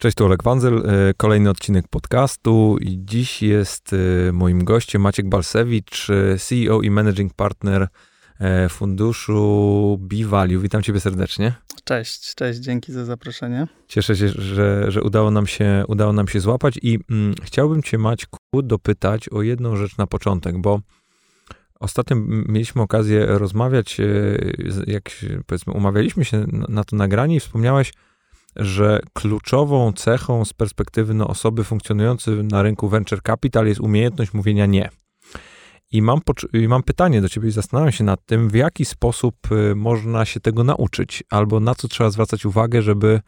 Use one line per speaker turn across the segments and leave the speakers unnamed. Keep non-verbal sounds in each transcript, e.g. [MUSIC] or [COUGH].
Cześć, tu Olek Wanzel, e, kolejny odcinek podcastu i dziś jest e, moim gościem Maciek Balsewicz, e, CEO i Managing Partner funduszu B-Value. Witam ciebie serdecznie.
Cześć, cześć, dzięki za zaproszenie.
Cieszę się, że, że udało, nam się, udało nam się złapać i mm, chciałbym cię Maćku dopytać o jedną rzecz na początek, bo Ostatnio mieliśmy okazję rozmawiać, jak powiedzmy umawialiśmy się na to nagranie i wspomniałeś że kluczową cechą z perspektywy no, osoby funkcjonującej na rynku venture capital jest umiejętność mówienia nie. I mam, I mam pytanie do ciebie i zastanawiam się nad tym, w jaki sposób y, można się tego nauczyć, albo na co trzeba zwracać uwagę, żeby,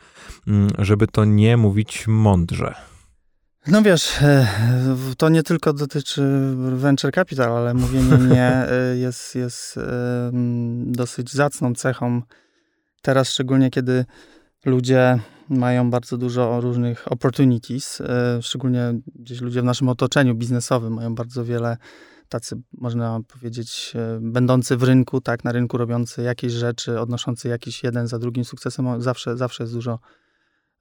mm, żeby to nie mówić mądrze.
No wiesz, e, to nie tylko dotyczy venture capital, ale mówienie [LAUGHS] nie e, jest, jest dosyć zacną cechą. Teraz szczególnie, kiedy ludzie mają bardzo dużo różnych opportunities, e, szczególnie gdzieś ludzie w naszym otoczeniu biznesowym mają bardzo wiele tacy, można powiedzieć, e, będący w rynku, tak, na rynku robiący jakieś rzeczy, odnoszący jakiś jeden za drugim sukcesem, zawsze, zawsze jest dużo,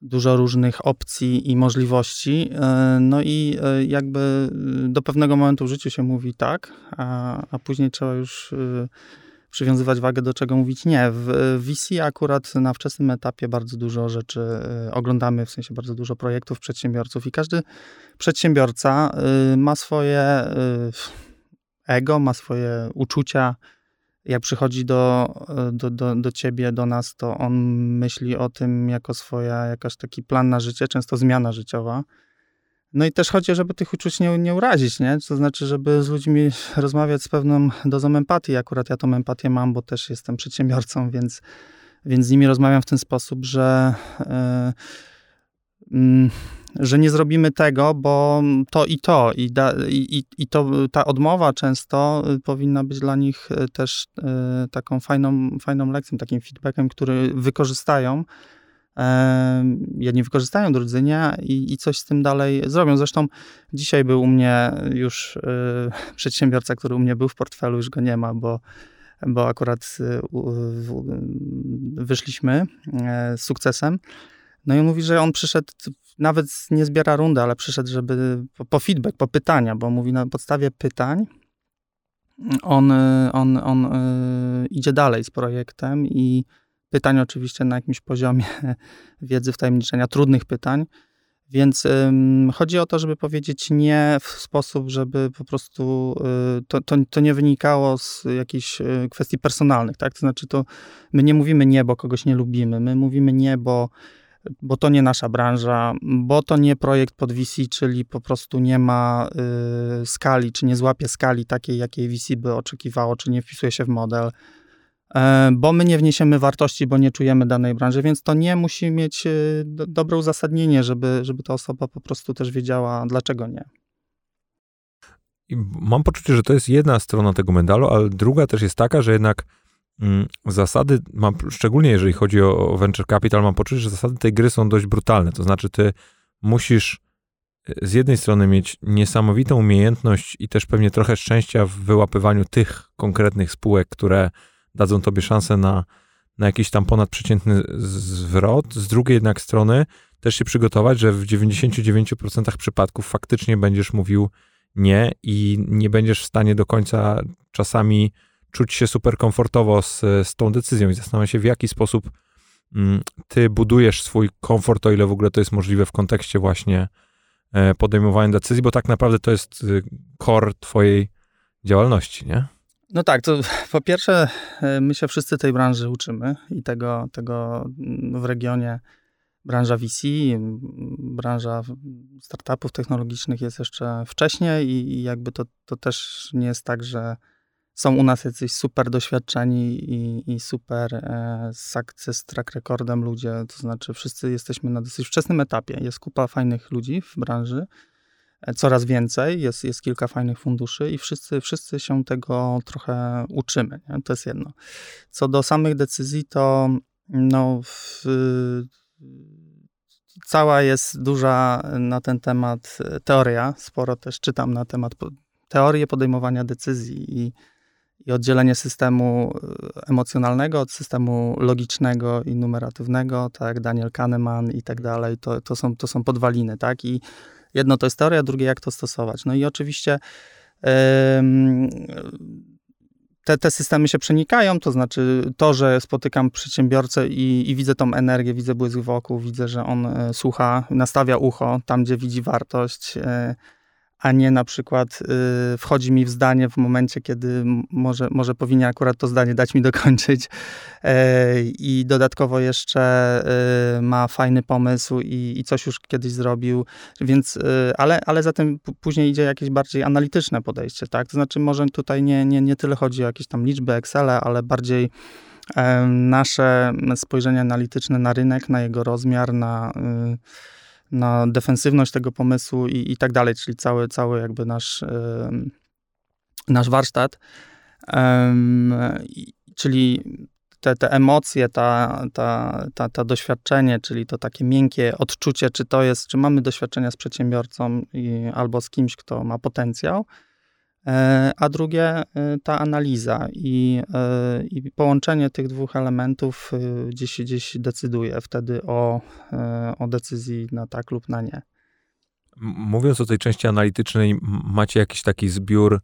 dużo różnych opcji i możliwości. E, no i jakby do pewnego momentu w życiu się mówi tak, a, a później trzeba już przywiązywać wagę, do czego mówić nie. W VC akurat na wczesnym etapie bardzo dużo rzeczy y, oglądamy, w sensie bardzo dużo projektów przedsiębiorców i każdy przedsiębiorca y, ma swoje y, ego, ma swoje uczucia. Jak przychodzi do, do, do, do ciebie, do nas, to on myśli o tym jako swoja jakaś taki plan na życie, często zmiana życiowa. No i też chodzi, żeby tych uczuć nie, nie urazić, nie? To znaczy, żeby z ludźmi rozmawiać z pewną dozą empatii. Akurat ja tą empatię mam, bo też jestem przedsiębiorcą, więc, więc z nimi rozmawiam w ten sposób, że, yy, że nie zrobimy tego, bo to i to. I, da, i, i to, ta odmowa często powinna być dla nich też yy, taką fajną, fajną lekcją, takim feedbackiem, który wykorzystają jedni wykorzystają, drudzy nie i, i, coś z tym dalej zrobią. Zresztą dzisiaj był u mnie już y, [LAUGHS] przedsiębiorca, który u mnie był w portfelu, już go nie ma, bo, bo akurat y, wyszliśmy e, z sukcesem. No i on mówi, że on przyszedł, nawet nie zbiera rundy, ale przyszedł, żeby po, po feedback, po pytania, bo mówi na podstawie pytań on, on, on idzie dalej z projektem i pytań oczywiście na jakimś poziomie [LAUGHS] wiedzy wtajemniczenia, trudnych pytań. Więc ym, chodzi o to, żeby powiedzieć nie w sposób, żeby po prostu y, to, to, to, nie wynikało z jakichś y, kwestii personalnych, tak? To znaczy, to my nie mówimy nie, bo kogoś nie lubimy. My mówimy nie, bo, bo to nie nasza branża, bo to nie projekt pod VC, czyli po prostu nie ma y, skali, czy nie złapie skali takiej, jakiej VC by oczekiwało, czy nie wpisuje się w model bo my nie wniesiemy wartości, bo nie czujemy danej branży, więc to nie musi mieć e, dobre uzasadnienie, żeby, żeby ta osoba po prostu też wiedziała, dlaczego nie.
I mam poczucie, że to jest jedna strona tego medalu, ale druga też jest taka, że jednak mm, zasady, mam, szczególnie jeżeli chodzi o, o venture capital, mam poczucie, że zasady tej gry są dość brutalne. To znaczy, ty musisz e, z jednej strony mieć niesamowitą umiejętność i też pewnie trochę szczęścia w wyłapywaniu tych konkretnych spółek, które dadzą tobie szansę na, na jakiś tam ponadprzeciętny zwrot. Z drugiej jednak strony też się przygotować, że w 99% przypadków faktycznie będziesz mówił nie i nie będziesz w stanie do końca czasami czuć się super komfortowo z, z tą decyzją i zastanawiam się, w jaki sposób mm, ty budujesz swój komfort, o ile w ogóle to jest możliwe w kontekście właśnie e, podejmowania decyzji, bo tak naprawdę to jest y, core twojej działalności, nie?
No tak, to po pierwsze, e, my się wszyscy tej branży uczymy i tego, tego w regionie branża VC, branża startupów technologicznych jest jeszcze wcześniej i, jakby to, to też nie jest tak, że są u nas jacyś super doświadczeni i, i super e, success track recordem ludzie, to znaczy wszyscy jesteśmy na dosyć wczesnym etapie. Jest kupa fajnych ludzi w branży, coraz więcej, jest, jest kilka fajnych funduszy i wszyscy, wszyscy się tego trochę uczymy. Nie? To jest jedno. Co do samych decyzji, to no, w, cała jest duża na ten temat teoria. Sporo też czytam na temat teorii podejmowania decyzji i, i oddzielenie systemu e, emocjonalnego od systemu logicznego i numeratywnego, tak, Daniel Kahneman i tak dalej, to, to, są, to są podwaliny, tak, i jedno to jest teoria, drugie jak to stosować. No i oczywiście te, te systemy się przenikają, to znaczy to, że spotykam przedsiębiorcę i, i widzę tą energię, widzę błysk wokół, widzę, że on e, słucha, nastawia ucho tam, gdzie widzi wartość, e, a nie na przykład y, wchodzi mi w zdanie w momencie, kiedy może, może powinien akurat to zdanie dać mi dokończyć e, i dodatkowo jeszcze y, ma fajny pomysł i, i, coś już kiedyś zrobił, więc, y, ale, ale za tym później idzie jakieś bardziej analityczne podejście, tak? To znaczy może tutaj nie, nie, nie tyle chodzi o jakieś tam liczby Excela, ale bardziej e, nasze spojrzenie analityczne na rynek, na jego rozmiar, na na defensywność tego pomysłu i, i tak dalej, czyli cały, cały jakby nasz, nasz warsztat. czyli te, te emocje, ta, ta, ta, ta doświadczenie, czyli to takie miękkie odczucie, czy to jest, czy mamy doświadczenia z przedsiębiorcą i, albo z kimś, kto ma potencjał, a drugie e, ta analiza i, e, i połączenie tych dwóch elementów gdzieś, gdzieś decyduje wtedy o, o decyzji na tak lub na nie.
Mówiąc o tej części analitycznej, macie jakiś taki zbiór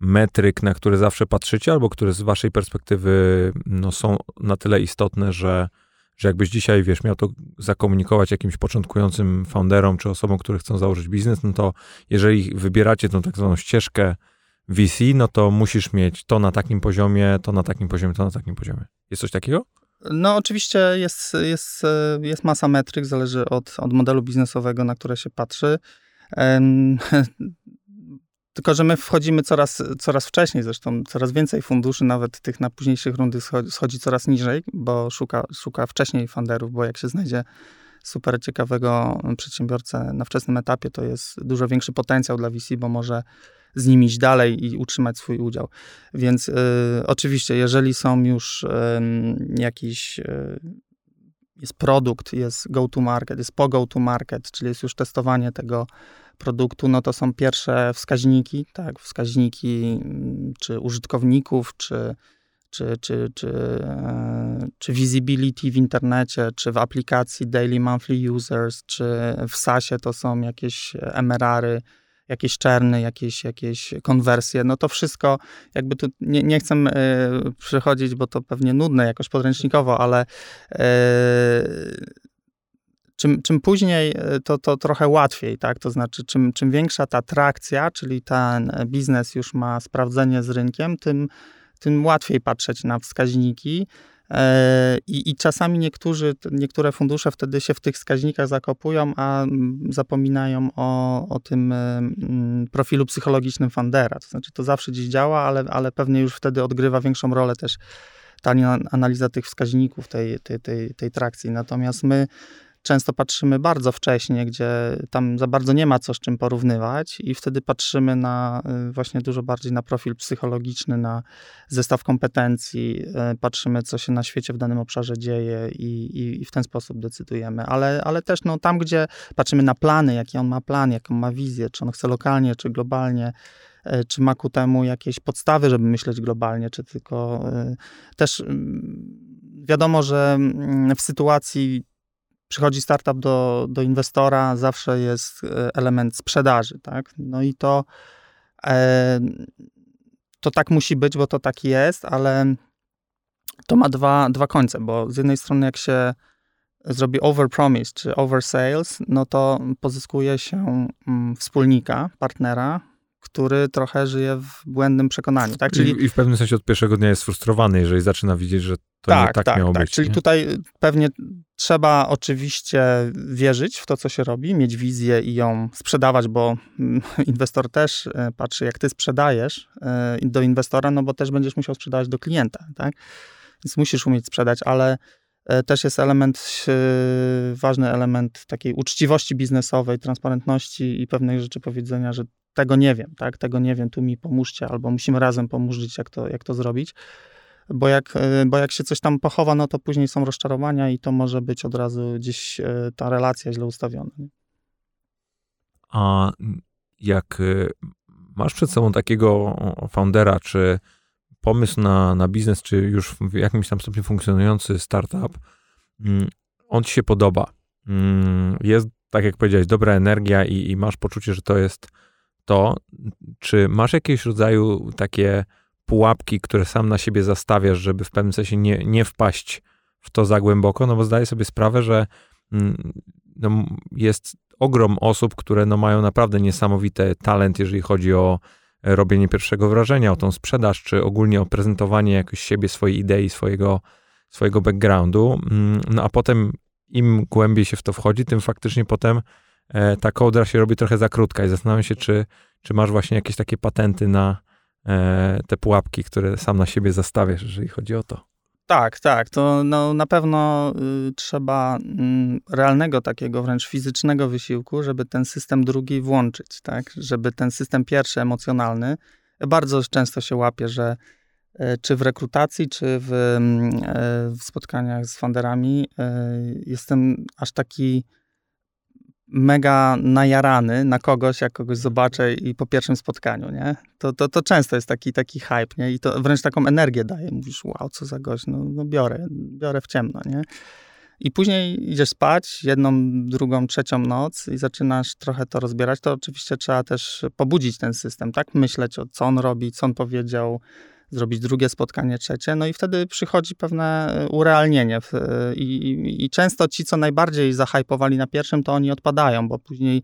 metryk, na które zawsze patrzycie, albo które z waszej perspektywy no, są na tyle istotne, że że jakbyś dzisiaj, wiesz, miał to zakomunikować jakimś początkującym founderom czy osobom, które chcą założyć biznes, no to jeżeli wybieracie tą tak zwaną ścieżkę VC, no to musisz mieć to na takim poziomie, to na takim poziomie, to na takim poziomie. Jest coś takiego?
No, oczywiście jest, jest, jest masa metryk, zależy od, od modelu biznesowego, na które się patrzy. [LAUGHS] Tylko, że my wchodzimy coraz, coraz wcześniej, zresztą coraz więcej funduszy, nawet tych na późniejszych rundy schodzi, schodzi coraz niżej, bo szuka, szuka wcześniej funderów, bo jak się znajdzie super ciekawego przedsiębiorcę na wczesnym etapie, to jest dużo większy potencjał dla VC, bo może z nimi iść dalej i utrzymać swój udział. Więc y, oczywiście, jeżeli są już y, jakiś y, jest produkt, jest go to market, jest po go to market, czyli jest już testowanie tego produktu, no to są pierwsze wskaźniki, tak, wskaźniki mm, czy użytkowników, czy, czy, czy, czy, e, czy visibility w internecie, czy w aplikacji daily monthly users, czy w SaaSie to są jakieś MRR-y, jakieś czerny, jakieś, jakieś konwersje, no to wszystko, jakby tu nie, nie chcę y, przychodzić, bo to pewnie nudne jakoś podręcznikowo, ale y, czym, czym później, e, to, to trochę łatwiej, tak? To znaczy, czym, czym większa ta trakcja, czyli ten biznes już ma sprawdzenie z rynkiem, tym, tym łatwiej patrzeć na wskaźniki. E, I, I, czasami niektórzy, niektóre fundusze wtedy się w tych wskaźnikach zakopują, a zapominają o, o tym e, profilu psychologicznym fundera. To znaczy, to zawsze dziś działa, ale, ale pewnie już wtedy odgrywa większą rolę też ta analiza tych wskaźników, tej, tej, tej, tej trakcji. Natomiast my często patrzymy bardzo wcześnie, gdzie tam za bardzo nie ma co z czym porównywać i wtedy patrzymy na y, właśnie dużo bardziej na profil psychologiczny, na zestaw kompetencji, y, patrzymy co się na świecie w danym obszarze dzieje i, i, i w ten sposób decydujemy, ale, ale też no, tam, gdzie patrzymy na plany, jaki on ma plan, jaką ma wizję, czy on chce lokalnie, czy globalnie, y, czy ma ku temu jakieś podstawy, żeby myśleć globalnie, czy tylko też mm, wiadomo, że mm, w sytuacji przychodzi startup do, do inwestora, zawsze jest e, element sprzedaży, tak? No i to, e, to tak musi być, bo to tak jest, ale to ma dwa, dwa końce, bo z jednej strony jak się zrobi overpromise czy oversales, no to pozyskuje się mm, wspólnika, partnera, który trochę żyje w błędnym przekonaniu. Tak?
Czyli... I, I, w pewnym sensie od pierwszego dnia jest frustrowany, jeżeli zaczyna widzieć, że to tak, nie tak, tak miało tak. być.
Czyli nie? tutaj pewnie trzeba oczywiście wierzyć w to, co się robi, mieć wizję i ją sprzedawać, bo [LAUGHS] inwestor też e, patrzy, jak ty sprzedajesz e, do inwestora, no bo też będziesz musiał sprzedawać do klienta, tak? Więc musisz umieć sprzedać, ale też jest element, ważny element takiej uczciwości biznesowej, transparentności i pewnej rzeczy powiedzenia, że tego nie wiem, tak? Tego nie wiem, tu mi pomóżcie, albo musimy razem pomóż, jak to, jak to zrobić bo jak, e, bo jak się coś tam pochowa, no to później są rozczarowania i to może być od razu gdzieś e, ta relacja źle ustawiona.
A jak e, masz przed sobą takiego foundera, czy pomysł na, na biznes, czy już w jakimś tam stopniu funkcjonujący startup, mm, on ci się podoba. Mm, jest, tak jak powiedziałeś, dobra energia i, i masz poczucie, że to jest to. Czy masz jakiegoś rodzaju takie pułapki, które sam na siebie zastawiasz, żeby w pewnym sensie nie, nie wpaść w to za głęboko? No bo zdaję sobie sprawę, że mm, no, jest ogrom osób, które no, mają naprawdę niesamowity talent, jeżeli chodzi o robienie pierwszego wrażenia, o tą sprzedaż, czy ogólnie o prezentowanie jakoś siebie, swojej idei, swojego, swojego backgroundu. Mm, no a potem im głębiej się w to wchodzi, tym faktycznie potem e, ta kołdra się robi trochę za krótka i zastanawiam się, czy, czy masz właśnie jakieś takie patenty na e, te pułapki, które sam na siebie zastawiasz, jeżeli chodzi o to.
Tak, tak. To no, na pewno y, trzeba y, realnego takiego wręcz fizycznego wysiłku, żeby ten system drugi włączyć, tak? Żeby ten system pierwszy emocjonalny, bardzo często się łapie, że y, czy w rekrutacji, czy w, mm, e, w spotkaniach z funderami e, jestem aż taki mega najarany na kogoś, jak kogoś zobaczę i po pierwszym spotkaniu, nie? To, to, to często jest taki, taki hype, nie? I to wręcz taką energię daje. Mówisz, wow, co za gość, no, no biorę, biorę w ciemno, nie? I później idziesz spać jedną, drugą, trzecią noc i zaczynasz trochę to rozbierać. To oczywiście trzeba też pobudzić ten system, tak? Myśleć o co on robi, co on powiedział, zrobić drugie spotkanie, trzecie, no i wtedy przychodzi pewne e, urealnienie. E, I, i, i często ci, co najbardziej zahajpowali na pierwszym, to oni odpadają, bo później,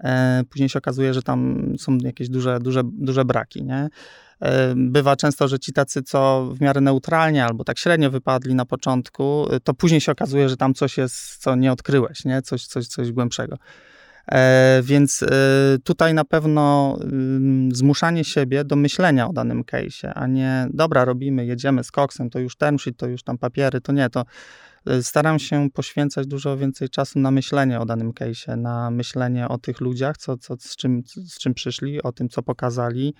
e, później się okazuje, że tam są jakieś duże, duże, duże braki, nie? E, bywa często, że ci tacy, co w miarę neutralnie albo tak średnio wypadli na początku, to później się okazuje, że tam coś jest, co nie odkryłeś, nie? Coś, coś, coś głębszego. E, więc e, tutaj na pewno zmuszanie siebie do myślenia o danym case'ie, a nie dobra, robimy, jedziemy z koksem, to już term sheet, to już tam papiery, to nie, to e, staram się poświęcać dużo więcej czasu na myślenie o danym case'ie, na myślenie o tych ludziach, co, co, z, czym, z czym przyszli, o tym, co pokazali,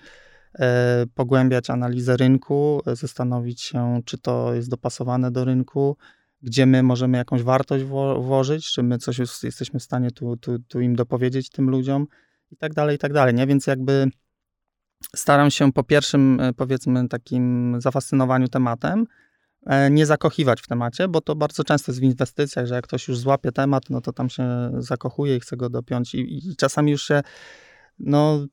pogłębiać analizę rynku, zastanowić się, czy to jest dopasowane do rynku, gdzie my możemy jakąś wartość włożyć, czy my coś jesteśmy w stanie tu, tu, tu im dopowiedzieć tym ludziom i tak dalej, i tak dalej, nie? Więc jakby staram się po pierwszym, e, powiedzmy, takim zafascynowaniu tematem, e, nie zakochiwać w temacie, bo to bardzo często jest w inwestycjach, że jak ktoś już złapie temat, no to tam się zakochuje i chce go dopiąć i, i czasami już się no,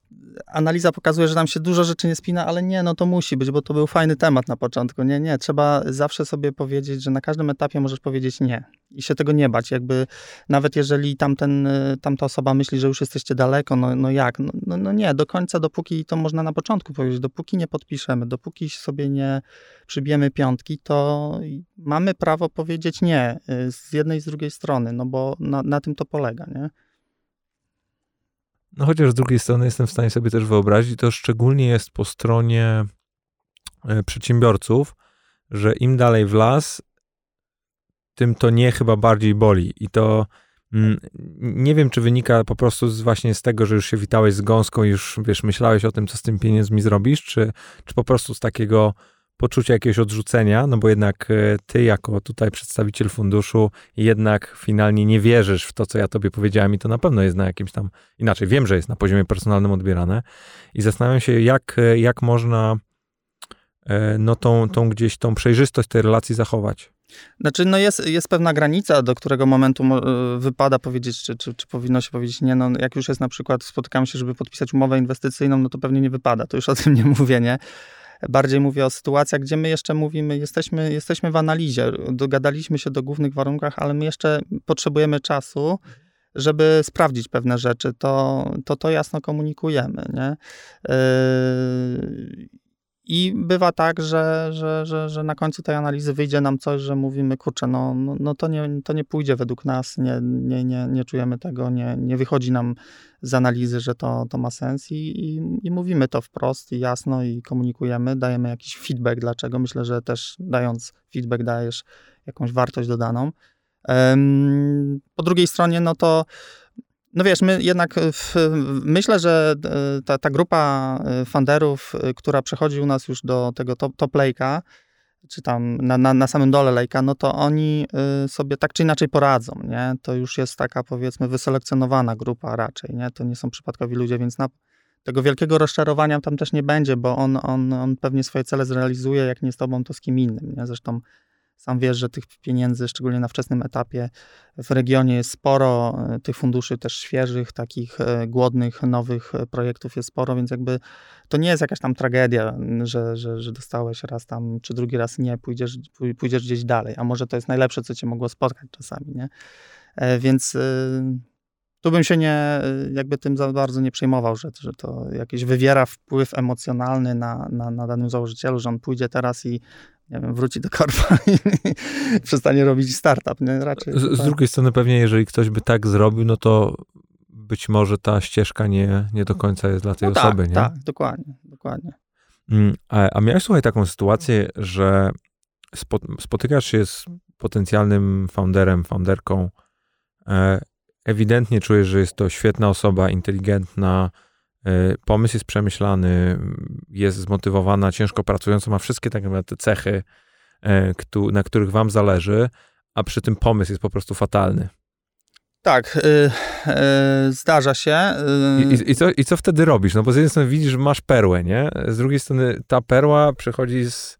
analiza pokazuje, że tam się dużo rzeczy nie spina, ale nie, no to musi być, bo to był fajny temat na początku. Nie, nie, trzeba zawsze sobie powiedzieć, że na każdym etapie możesz powiedzieć nie i się tego nie bać. Jakby nawet jeżeli tamten, tamta osoba myśli, że już jesteście daleko, no, no jak? No, no, no nie, do końca, dopóki to można na początku powiedzieć, dopóki nie podpiszemy, dopóki sobie nie przybijemy piątki, to mamy prawo powiedzieć nie y, z jednej i z drugiej strony, no bo na, na tym to polega, nie?
No chociaż z drugiej strony jestem w stanie sobie też wyobrazić, to szczególnie jest po stronie e, przedsiębiorców, że im dalej w las, tym to nie chyba bardziej boli. I to mm, nie wiem, czy wynika po prostu z, właśnie z tego, że już się witałeś z gąską, już wiesz, myślałeś o tym, co z tym pieniędzmi zrobisz, czy, czy po prostu z takiego poczucia jakiegoś odrzucenia, no bo jednak e, ty jako tutaj przedstawiciel funduszu jednak finalnie nie wierzysz w to, co ja tobie powiedziałem i to na pewno jest na jakimś tam, inaczej wiem, że jest na poziomie personalnym odbierane i zastanawiam się, jak, e, jak można e, no tą, tą gdzieś tą przejrzystość tej relacji zachować.
Znaczy, no jest, jest pewna granica, do którego momentu wypada powiedzieć, czy, czy, czy powinno się powiedzieć nie. No, jak już jest na przykład, spotykamy się, żeby podpisać umowę inwestycyjną, no to pewnie nie wypada. To już o tym nie mówię, nie? Bardziej mówię o sytuacjach, gdzie my jeszcze mówimy, jesteśmy, jesteśmy w analizie, dogadaliśmy się do głównych warunkach, ale my jeszcze potrzebujemy czasu, żeby sprawdzić pewne rzeczy, to to, to jasno komunikujemy. Nie? Yy, I bywa tak, że, że, że, że na końcu tej analizy wyjdzie nam coś, że mówimy, kurczę, no, no, no to, nie, to nie pójdzie według nas, nie, nie, nie, nie czujemy tego, nie, nie wychodzi nam z analizy, że to, to ma sens i, i, i, mówimy to wprost i jasno i komunikujemy, dajemy jakiś feedback, dlaczego. Myślę, że też dając feedback dajesz jakąś wartość dodaną. Um, po drugiej stronie, no to no wiesz, my jednak w, myślę, że e, ta, ta grupa e, funderów, e, która przechodzi u nas już do tego top, top lake'a, czy tam na, na, na samym dole lejka, no to oni sobie tak czy inaczej poradzą, nie? To już jest taka powiedzmy wyselekcjonowana grupa raczej, nie? To nie są przypadkowi ludzie, więc na, tego wielkiego rozczarowania tam też nie będzie, bo on, on, on pewnie swoje cele zrealizuje, jak nie z tobą, to z kim innym. Nie? Zresztą sam wiesz, że tych pieniędzy, szczególnie na wczesnym etapie, w regionie jest sporo, e, tych funduszy też świeżych, takich e, głodnych, nowych e, projektów jest sporo, więc jakby to nie jest jakaś tam tragedia, że, że, że dostałeś raz tam, czy drugi raz nie, pójdziesz, pójdziesz gdzieś dalej, a może to jest najlepsze, co cię mogło spotkać czasami, nie? Więc tu bym się nie, jakby tym za bardzo nie przejmował, że, że to jakiś wywiera wpływ emocjonalny na, na, na danym założycielu, że on pójdzie teraz i nie wiem, wróci do korpa [LAUGHS] i przestanie robić startup. Nie? Raczej
z, z tak. drugiej strony pewnie, jeżeli ktoś by tak zrobił, no to być może ta ścieżka nie, nie do końca jest dla tej
no
osoby,
tak,
nie?
Tak, dokładnie, dokładnie.
Mm, a, a miałeś, słuchaj, taką sytuację, że spo, spotykasz się z potencjalnym founderem, founderką, e, ewidentnie czujesz, że jest to świetna osoba, inteligentna, pomysł jest przemyślany, jest zmotywowana, ciężko pracująca, ma wszystkie tak naprawdę te cechy, e, na których wam zależy, a przy tym pomysł jest po prostu fatalny.
Tak, yy, yy, zdarza się.
Yy. I, i, co, I co wtedy robisz? No bo z jednej strony widzisz, że masz perłę, nie? Z drugiej strony ta perła przychodzi z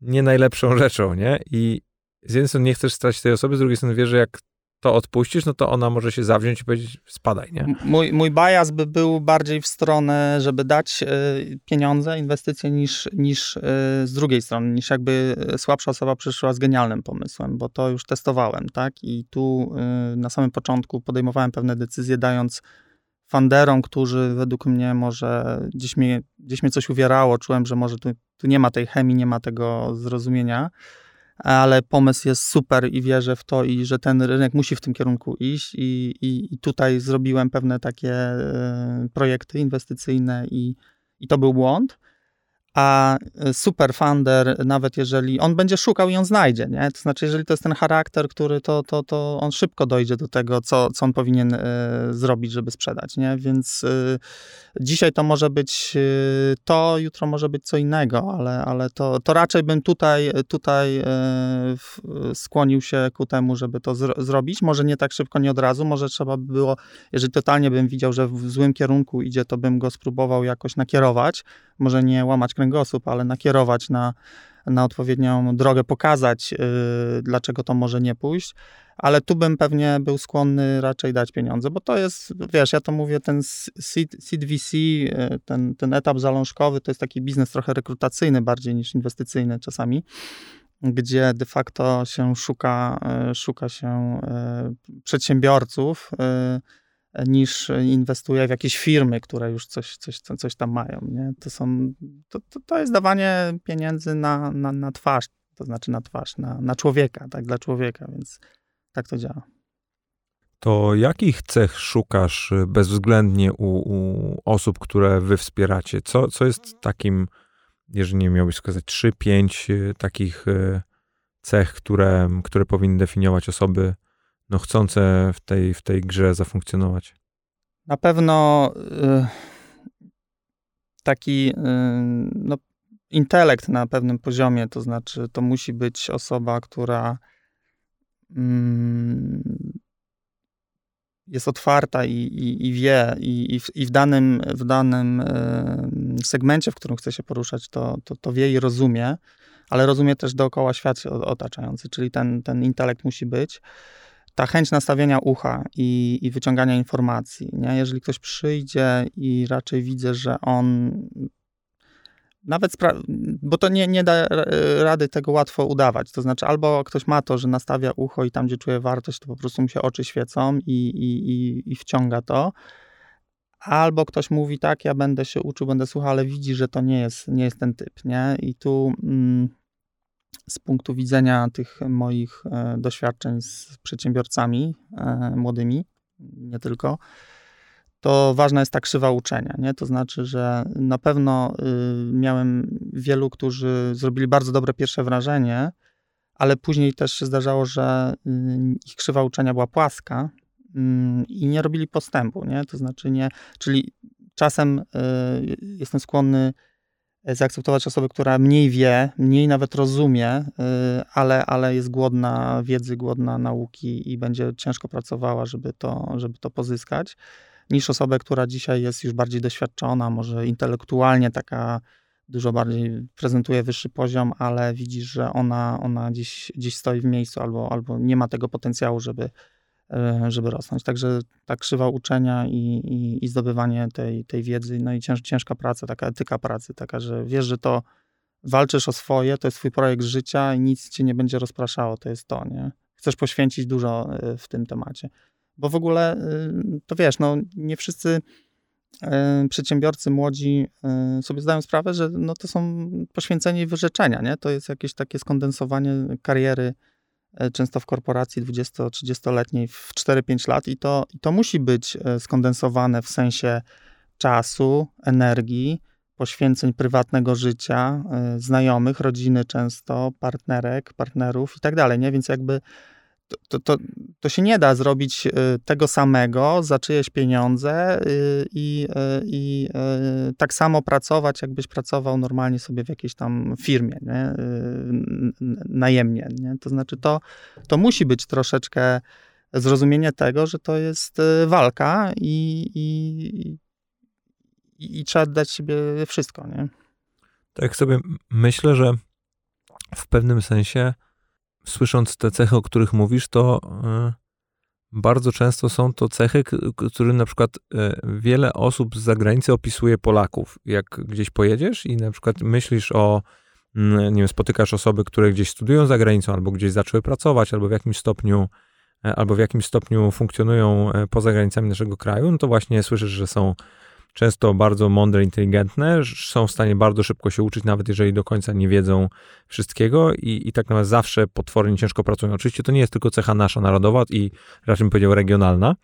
nie najlepszą rzeczą, nie? I z jednej strony nie chcesz stracić tej osoby, z drugiej strony wiesz, że jak to odpuścisz, no to ona może się zawziąć i powiedzieć, spadaj, nie?
Mój, mój bias by był bardziej w stronę, żeby dać y, pieniądze, inwestycje, niż, niż y, z drugiej strony, niż jakby słabsza osoba przyszła z genialnym pomysłem, bo to już testowałem, tak? I tu na samym początku podejmowałem pewne decyzje, dając funderom, którzy według mnie może gdzieś mnie, gdzieś mnie coś uwierało, czułem, że może tu, tu nie ma tej chemii, nie ma tego zrozumienia, ale pomysł jest super i wierzę w to i że ten rynek musi w tym kierunku iść i, i, i tutaj zrobiłem pewne takie e, projekty inwestycyjne i, i to był błąd a y, super funder, nawet jeżeli on będzie szukał i on znajdzie, nie? To znaczy, jeżeli to jest ten charakter, który to, to, to on szybko dojdzie do tego, co, co on powinien y, zrobić, żeby sprzedać, nie? Więc y, dzisiaj to może być y, to, jutro może być co innego, ale, ale to, to raczej bym tutaj, tutaj y, w, skłonił się ku temu, żeby to zro zrobić. Może nie tak szybko, nie od razu, może trzeba by było, jeżeli totalnie bym widział, że w złym kierunku idzie, to bym go spróbował jakoś nakierować, może nie łamać kręgosłup, ale nakierować na, na odpowiednią drogę, pokazać, yy, dlaczego to może nie pójść. Ale tu bym pewnie był skłonny raczej dać pieniądze, bo to jest, wiesz, ja to mówię, ten seed, VC, yy, ten, ten etap zalążkowy, to jest taki biznes trochę rekrutacyjny bardziej niż inwestycyjny czasami, gdzie de facto się szuka, yy, szuka się yy, przedsiębiorców, niż inwestuje w jakieś firmy, które już coś, coś, coś tam mają. Nie? To, są, to, to, to jest dawanie pieniędzy na, na, na twarz, to znaczy na twarz, na, na człowieka, tak, dla człowieka, więc tak to działa.
To jakich cech szukasz bezwzględnie u, u osób, które wy wspieracie? Co, co jest takim, jeżeli nie miałbyś wskazać, trzy, pięć y, takich y, cech, które, które powinny definiować osoby, no, chcące w tej, w tej grze zafunkcjonować?
Na pewno y, taki y, no, intelekt na pewnym poziomie, to znaczy to musi być osoba, która mm, jest otwarta i, i, i wie, i, i, w, w danym, w danym y, segmencie, w którym chce się poruszać, to, to, to wie i rozumie, ale rozumie też dookoła świat otaczający, czyli ten, ten intelekt musi być ta chęć nastawienia ucha i, i wyciągania informacji. Nie? Jeżeli ktoś przyjdzie i raczej widzę, że on nawet, bo to nie, nie da rady tego łatwo udawać. To znaczy, albo ktoś ma to, że nastawia ucho i tam, gdzie czuje wartość, to po prostu mu się oczy świecą i, i, i, i wciąga to. Albo ktoś mówi, tak, ja będę się uczył, będę słuchał, ale widzi, że to nie jest, nie jest ten typ, nie? I tu mm, z punktu widzenia tych moich e, doświadczeń z przedsiębiorcami e, młodymi, nie tylko, to ważna jest ta krzywa uczenia. Nie? To znaczy, że na pewno y, miałem wielu, którzy zrobili bardzo dobre pierwsze wrażenie, ale później też się zdarzało, że y, ich krzywa uczenia była płaska mm, i nie robili postępu. Nie? To znaczy, nie, czyli czasem y, jestem skłonny zaakceptować osobę, która mniej wie, mniej nawet rozumie, y, ale, ale jest głodna wiedzy, głodna nauki i będzie ciężko pracowała, żeby to, żeby to pozyskać. niż osobę, która dzisiaj jest już bardziej doświadczona, może intelektualnie taka dużo bardziej prezentuje wyższy poziom, ale widzisz, że ona, ona gdzieś, gdzieś stoi w miejscu albo, albo nie ma tego potencjału, żeby, e, żeby rosnąć. Także ta krzywa uczenia i, i, i zdobywanie tej, tej wiedzy, no i cięż, ciężka praca, taka etyka pracy, taka, że wiesz, że to walczysz o swoje, to jest twój projekt życia i nic cię nie będzie rozpraszało, to jest to, nie? Chcesz poświęcić dużo e, w tym temacie. Bo w ogóle, y, to wiesz, no nie wszyscy e, przedsiębiorcy młodzi e, sobie zdają sprawę, że no to są poświęcenie i wyrzeczenia, nie? To jest jakieś takie skondensowanie kariery często w korporacji 20-30-letniej w 4-5 lat i to, i to musi być skondensowane w sensie czasu, energii, poświęceń prywatnego życia, y, znajomych, rodziny często, partnerek, partnerów i tak dalej, nie? Więc jakby to, to, to się nie da zrobić y, tego samego za czyjeś pieniądze y, i, i tak samo pracować, jakbyś pracował normalnie sobie w jakiejś tam firmie, nie? najemnie. Nie? To znaczy, to, to musi być troszeczkę zrozumienie tego, że to jest walka i, i i, i trzeba dać siebie wszystko, nie?
Tak sobie myślę, że w pewnym sensie, słysząc te cechy, o których mówisz, to y, bardzo często są to cechy, którym na przykład y, wiele osób z zagranicy opisuje Polaków. Jak gdzieś pojedziesz i na przykład myślisz o, mm, nie wiem, spotykasz osoby, które gdzieś studiują za granicą, albo gdzieś zaczęły pracować, albo w jakimś stopniu e, albo w jakimś stopniu funkcjonują e, poza granicami naszego kraju, no to właśnie słyszysz, że są często bardzo mądre, inteligentne, są w stanie bardzo szybko się uczyć, nawet jeżeli do końca nie wiedzą wszystkiego i, i tak naprawdę zawsze potwornie ciężko pracują. Oczywiście to nie jest tylko cecha nasza narodowa i raczej bym powiedział regionalna,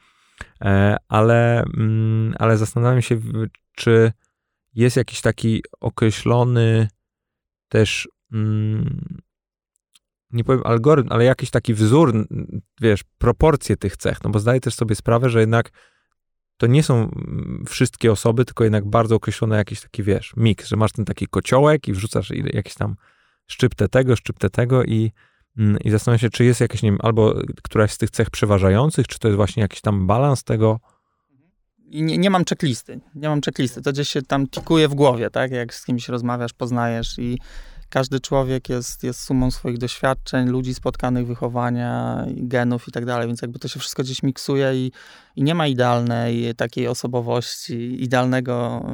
e, ale, mm, ale zastanawiam się, czy jest jakiś taki określony też mm, nie powiem algorytm, ale jakiś taki wzór, wiesz, proporcje tych cech, no bo zdaję też sobie sprawę, że jednak to nie są mm, wszystkie osoby, tylko jednak bardzo określone jakiś taki, wiesz, miks, że masz ten taki kociołek i wrzucasz jakiś tam szczyptę tego, szczyptę tego i, mm, i zastanawiam się, czy jest jakieś, nie wiem, albo któraś z tych cech przeważających, czy to jest właśnie jakiś tam balans tego.
Nie, nie mam checklisty, nie mam checklisty, to gdzieś się tam tikuje w głowie, tak, jak z kimś rozmawiasz, poznajesz i każdy człowiek jest, jest sumą swoich doświadczeń, ludzi spotkanych, wychowania, genów i tak dalej, więc jakby to się wszystko gdzieś miksuje i, i nie ma idealnej takiej osobowości, idealnego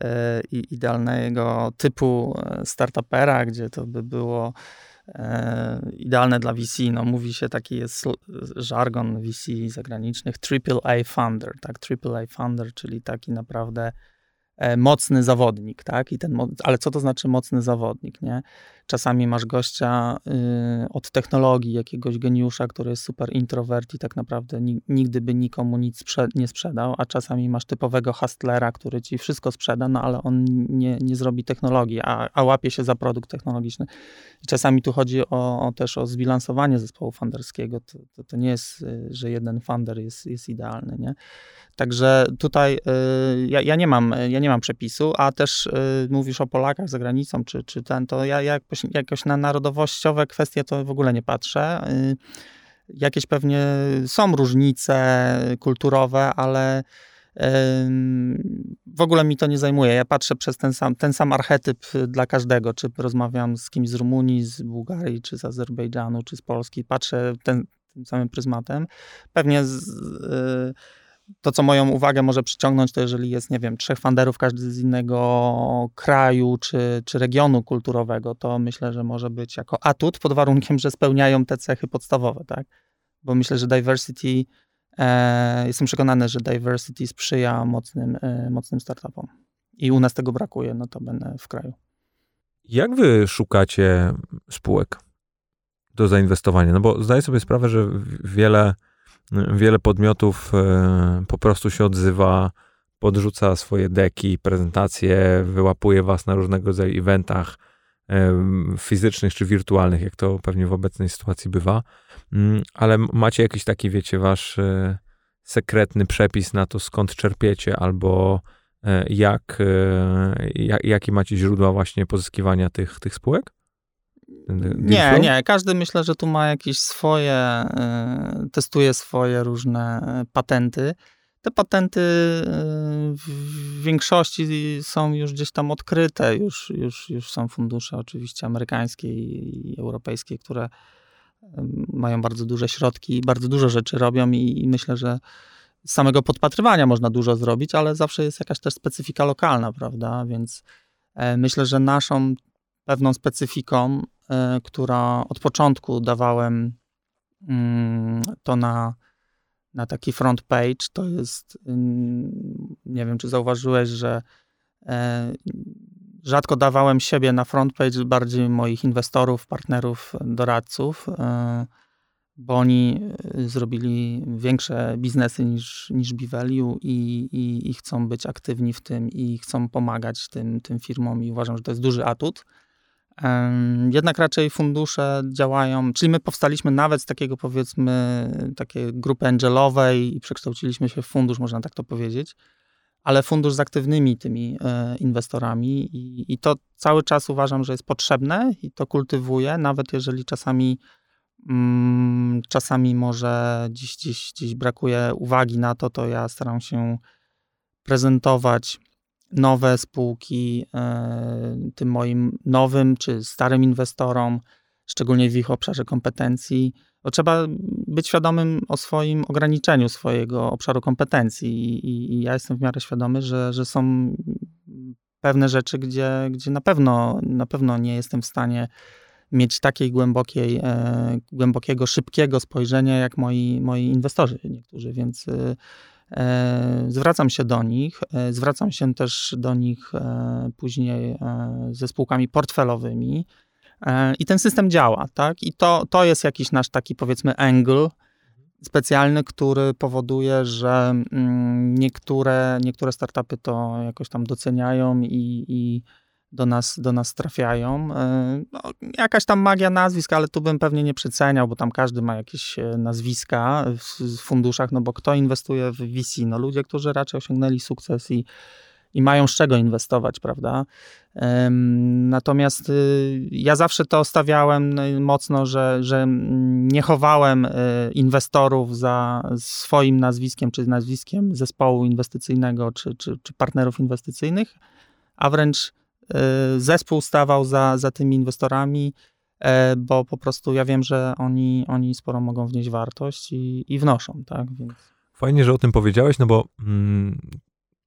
e, i idealnego typu e, startupera, gdzie to by było e, idealne dla VC. No, mówi się, taki jest żargon VC zagranicznych, AAA funder, tak, AAA funder, czyli taki naprawdę E, mocny zawodnik, tak? I ten, ale co to znaczy mocny zawodnik, nie? Czasami masz gościa y, od technologii, jakiegoś geniusza, który jest super introwert i tak naprawdę ni nigdy by nikomu nic sprze nie sprzedał, a czasami masz typowego hustlera, który ci wszystko sprzeda, no ale on nie, nie zrobi technologii, a, a łapie się za produkt technologiczny. I czasami tu chodzi o, o też o zbilansowanie zespołu funderskiego. To, to, to, nie jest, y, że jeden funder jest, jest idealny, nie? Także tutaj y, ja, ja, nie mam, ja nie mam przepisu, a też y, mówisz o Polakach za granicą, czy, czy ten, to ja, ja jakoś, jakoś na narodowościowe kwestie to w ogóle nie patrzę. Y, jakieś pewnie są różnice kulturowe, ale w ogóle mi to nie zajmuje. Ja patrzę przez ten sam, ten sam archetyp dla każdego, czy rozmawiam z kimś z Rumunii, z Bułgarii, czy z Azerbejdżanu, czy z Polski. Patrzę ten, tym samym pryzmatem. Pewnie z, to, co moją uwagę może przyciągnąć, to jeżeli jest, nie wiem, trzech fanderów, każdy z innego kraju czy, czy regionu kulturowego, to myślę, że może być jako atut pod warunkiem, że spełniają te cechy podstawowe, tak? Bo myślę, że diversity, e, jestem przekonany, że diversity sprzyja mocnym, e, mocnym startupom. I u nas tego brakuje, no to będę w kraju.
Jak wy szukacie spółek do zainwestowania? No bo zdaję sobie sprawę, że wiele wiele podmiotów e, po prostu się odzywa, podrzuca swoje deki, prezentacje, wyłapuje was na różnego rodzaju eventach e, fizycznych czy wirtualnych, jak to pewnie w obecnej sytuacji bywa. Mm, ale macie jakiś taki, wiecie, wasz e, sekretny przepis na to, skąd czerpiecie, albo jak, jak, jakie macie źródła właśnie pozyskiwania tych, tych spółek?
Nie, nie. Każdy myślę, że tu ma jakieś swoje, y, testuje swoje różne patenty. te patenty w większości są już gdzieś tam odkryte, już, już, już są fundusze oczywiście amerykańskie i europejskie, które mają bardzo duże środki i bardzo dużo rzeczy robią i, i myślę, że z samego podpatrywania można dużo zrobić, ale zawsze jest jakaś też specyfika lokalna, prawda? Więc e, myślę, że naszą pewną specyfiką, która od początku dawałem mm, to na, na taki front page, to jest, mm, nie wiem, czy zauważyłeś, że e, rzadko dawałem siebie na front page, bardziej moich inwestorów, partnerów, doradców bo oni zrobili większe biznesy niż, niż Bivalue i, i, i, chcą być aktywni w tym i chcą pomagać tym, tym firmom i uważam, że to jest duży atut. Jednak raczej fundusze działają, czyli my powstaliśmy nawet z takiego powiedzmy, takiej grupy angelowej i przekształciliśmy się w fundusz, można tak to powiedzieć, ale fundusz z aktywnymi tymi e, inwestorami i, i to cały czas uważam, że jest potrzebne i to kultywuję, nawet jeżeli czasami Mm, czasami może dziś, dziś, dziś brakuje uwagi na to, to ja staram się prezentować nowe spółki e, tym moim nowym czy starym inwestorom, szczególnie w ich obszarze kompetencji. Bo trzeba być świadomym o swoim ograniczeniu swojego obszaru kompetencji i, i ja jestem w miarę świadomy, że, że są pewne rzeczy, gdzie, gdzie na pewno na pewno nie jestem w stanie mieć takiej głębokiej, e, głębokiego, szybkiego spojrzenia jak moi, moi inwestorzy niektórzy, więc zwracam się do nich, zwracam się też do nich później ze spółkami portfelowymi i ten system działa, tak? I to, to jest jakiś nasz taki powiedzmy angle, specjalny, który powoduje, że mm, niektóre, niektóre startupy to jakoś tam doceniają i, i do nas, do nas trafiają. E, no, jakaś tam magia nazwisk, ale tu bym pewnie nie przeceniał, bo tam każdy ma jakieś e, nazwiska w, funduszach, no bo kto inwestuje w VC? No ludzie, którzy raczej osiągnęli sukces i, i mają z czego inwestować, prawda? Natomiast y, ja zawsze to stawiałem no, mocno, że, że nie chowałem y, inwestorów za swoim nazwiskiem, czy nazwiskiem zespołu inwestycyjnego, czy, czy, czy partnerów inwestycyjnych, a wręcz zespół stawał za, za tymi inwestorami, e, bo po prostu ja wiem, że oni, oni sporo mogą wnieść wartość i, i wnoszą, tak? Więc...
Fajnie, że o tym powiedziałeś, no bo mm,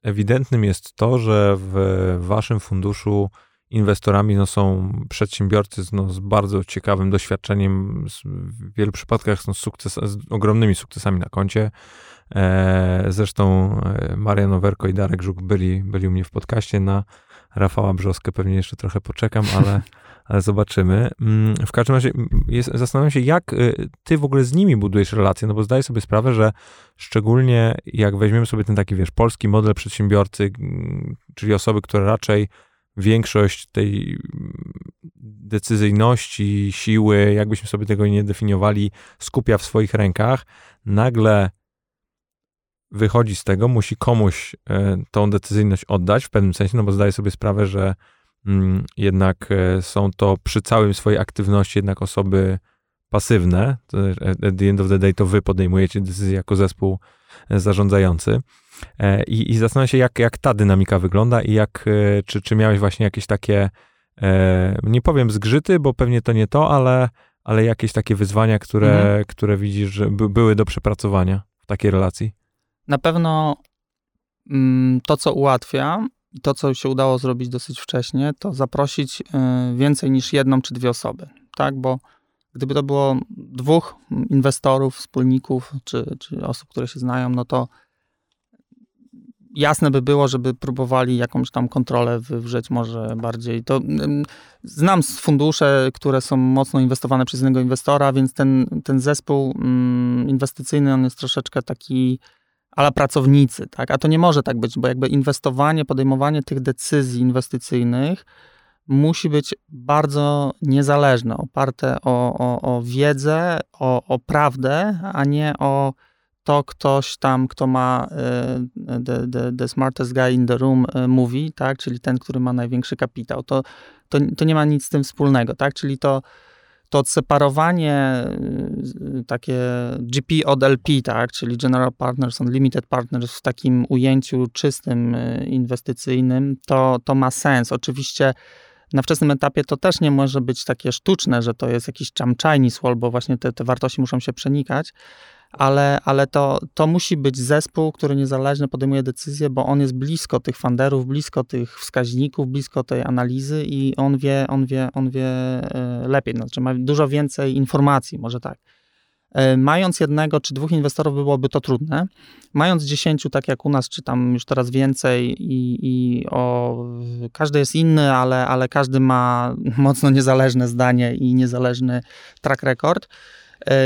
ewidentnym jest to, że w waszym funduszu inwestorami no, są przedsiębiorcy z, no, z bardzo ciekawym doświadczeniem, w wielu przypadkach są sukces, z ogromnymi sukcesami na koncie. E, zresztą e, Marian Owerko i Darek Żuk byli, byli u mnie w podcaście na Rafała Brzoskę pewnie jeszcze trochę poczekam, ale, [LAUGHS] ale zobaczymy. Mm, w każdym razie mm, jest, zastanawiam się, jak y, ty w ogóle z nimi budujesz relacje, no bo zdaję sobie sprawę, że szczególnie jak weźmiemy sobie ten taki, wiesz, polski model przedsiębiorcy, mm, czyli osoby, które raczej większość tej decyzyjności, siły, jakbyśmy sobie tego nie definiowali, skupia w swoich rękach, nagle wychodzi z tego, musi komuś e, tą decyzyjność oddać w pewnym sensie, no bo zdaje sobie sprawę, że mm, jednak e, są to przy całym swojej aktywności jednak osoby pasywne. At the end of the day to wy podejmujecie decyzję jako zespół e, zarządzający. I, i zastanawiam się, jak, jak ta dynamika wygląda i jak, czy, czy miałeś właśnie jakieś takie, nie powiem zgrzyty, bo pewnie to nie to, ale, ale jakieś takie wyzwania, które, mhm. które widzisz, że by, były do przepracowania w takiej relacji?
Na pewno mm, to, co ułatwia i to, co się udało zrobić dosyć wcześnie, to zaprosić y, więcej niż jedną czy dwie osoby, tak? Bo gdyby to było dwóch inwestorów, wspólników czy, czy osób, które się znają, no to jasne by było, żeby próbowali jakąś tam kontrolę wywrzeć może bardziej. To mm, znam fundusze, które są mocno inwestowane przez jednego inwestora, więc ten, ten zespół mm, inwestycyjny, on jest troszeczkę taki ale pracownicy, tak? A to nie może tak być, bo jakby inwestowanie, podejmowanie tych decyzji inwestycyjnych musi być bardzo niezależne, oparte o, o, o wiedzę, o, o prawdę, a nie o to ktoś tam, kto ma y, the, the, the smartest guy in the room y, mówi, tak? Czyli ten, który ma największy kapitał. To, to, to nie ma nic z tym wspólnego, tak? Czyli to to odseparowanie y, takie GP od LP, tak, czyli General Partners and Limited Partners w takim ujęciu czystym, y, inwestycyjnym, to, to ma sens. Oczywiście na wczesnym etapie to też nie może być takie sztuczne, że to jest jakiś tam Chinese wall, bo właśnie te, te wartości muszą się przenikać, ale, ale to, to musi być zespół, który niezależnie podejmuje decyzje, bo on jest blisko tych funderów, blisko tych wskaźników, blisko tej analizy i on wie, on wie, on wie e, lepiej, znaczy ma dużo więcej informacji, może tak. E, mając jednego czy dwóch inwestorów byłoby to trudne. Mając dziesięciu, tak jak u nas, czy tam już teraz więcej i, i o, każdy jest inny, ale, ale każdy ma mocno niezależne zdanie i niezależny track record,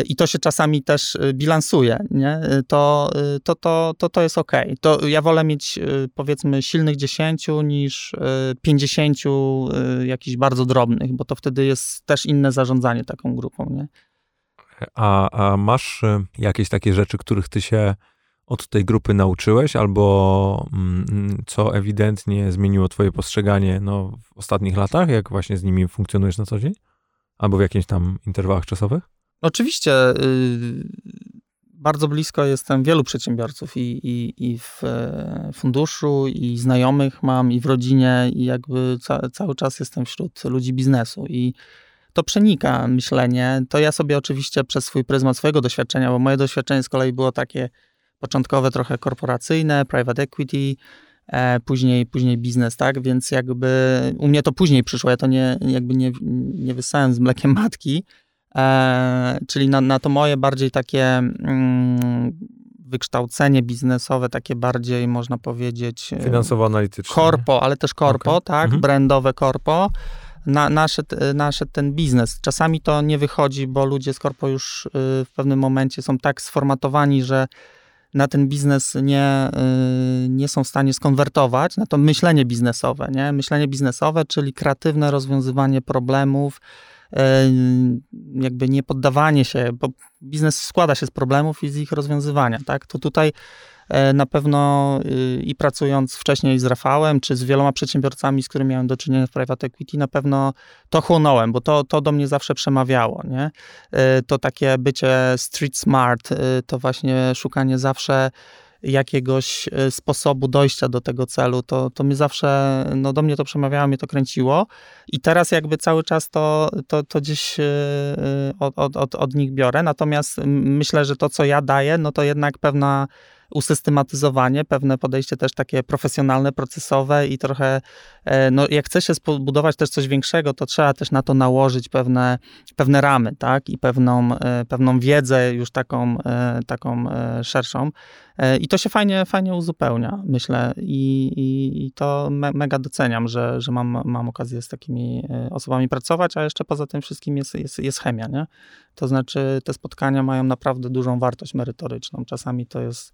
i to się czasami też e, bilansuje, nie? To, to, to, to, to jest ok. To ja wolę mieć powiedzmy silnych 10 niż 50 jakichś bardzo drobnych, bo to wtedy jest też inne zarządzanie taką grupą. Nie?
A, a masz y, jakieś takie rzeczy, których ty się od tej grupy nauczyłeś, albo mm, co ewidentnie zmieniło twoje postrzeganie no, w ostatnich latach, jak właśnie z nimi funkcjonujesz na co dzień? Albo w jakichś tam interwałach czasowych?
Oczywiście. Y, bardzo blisko jestem wielu przedsiębiorców i, i, i w e, funduszu, i znajomych mam, i w rodzinie, i jakby ca, cały czas jestem wśród ludzi biznesu. I to przenika myślenie. To ja sobie oczywiście przez swój pryzmat swojego doświadczenia, bo moje doświadczenie z kolei było takie początkowe, trochę korporacyjne, private equity, e, później, później biznes, tak? Więc jakby u mnie to później przyszło, ja to nie, jakby nie, nie z mlekiem matki, czyli na, na to moje bardziej takie mm, wykształcenie biznesowe, takie bardziej można powiedzieć...
E, Finansowo-analityczne.
Korpo, ale też korpo, okay. tak? Mhm. Brandowe korpo na, naszedł, naszedł ten biznes. Czasami to nie wychodzi, bo ludzie z korpo już y, w pewnym momencie są tak sformatowani, że na ten biznes nie, nie są w stanie skonwertować, na to myślenie biznesowe. Nie? Myślenie biznesowe, czyli kreatywne rozwiązywanie problemów, jakby nie poddawanie się, bo biznes składa się z problemów i z ich rozwiązywania. Tak? To tutaj E, na pewno y, i pracując wcześniej z Rafałem, czy z wieloma przedsiębiorcami, z którymi miałem do czynienia w private equity, na pewno to chłonąłem, bo to, to do mnie zawsze przemawiało, nie? E, to takie bycie street smart, y, to właśnie szukanie zawsze jakiegoś y, sposobu dojścia do tego celu, to, to mnie zawsze, no do mnie to przemawiało, mnie to kręciło. I teraz jakby cały czas to, to, to gdzieś od, od, od, od nich biorę, natomiast myślę, że to, co ja daję, no to jednak pewna usystematyzowanie, pewne podejście też takie profesjonalne, procesowe i trochę, e, no jak chce się zbudować też coś większego, to trzeba też na to nałożyć pewne, pewne ramy, tak, i pewną, e, pewną wiedzę już taką, e, taką szerszą. I to się fajnie, fajnie uzupełnia, myślę, i, i, i to me, mega doceniam, że, że mam, mam okazję z takimi osobami pracować, a jeszcze poza tym wszystkim jest, jest, jest chemia, nie? To znaczy te spotkania mają naprawdę dużą wartość merytoryczną. Czasami to jest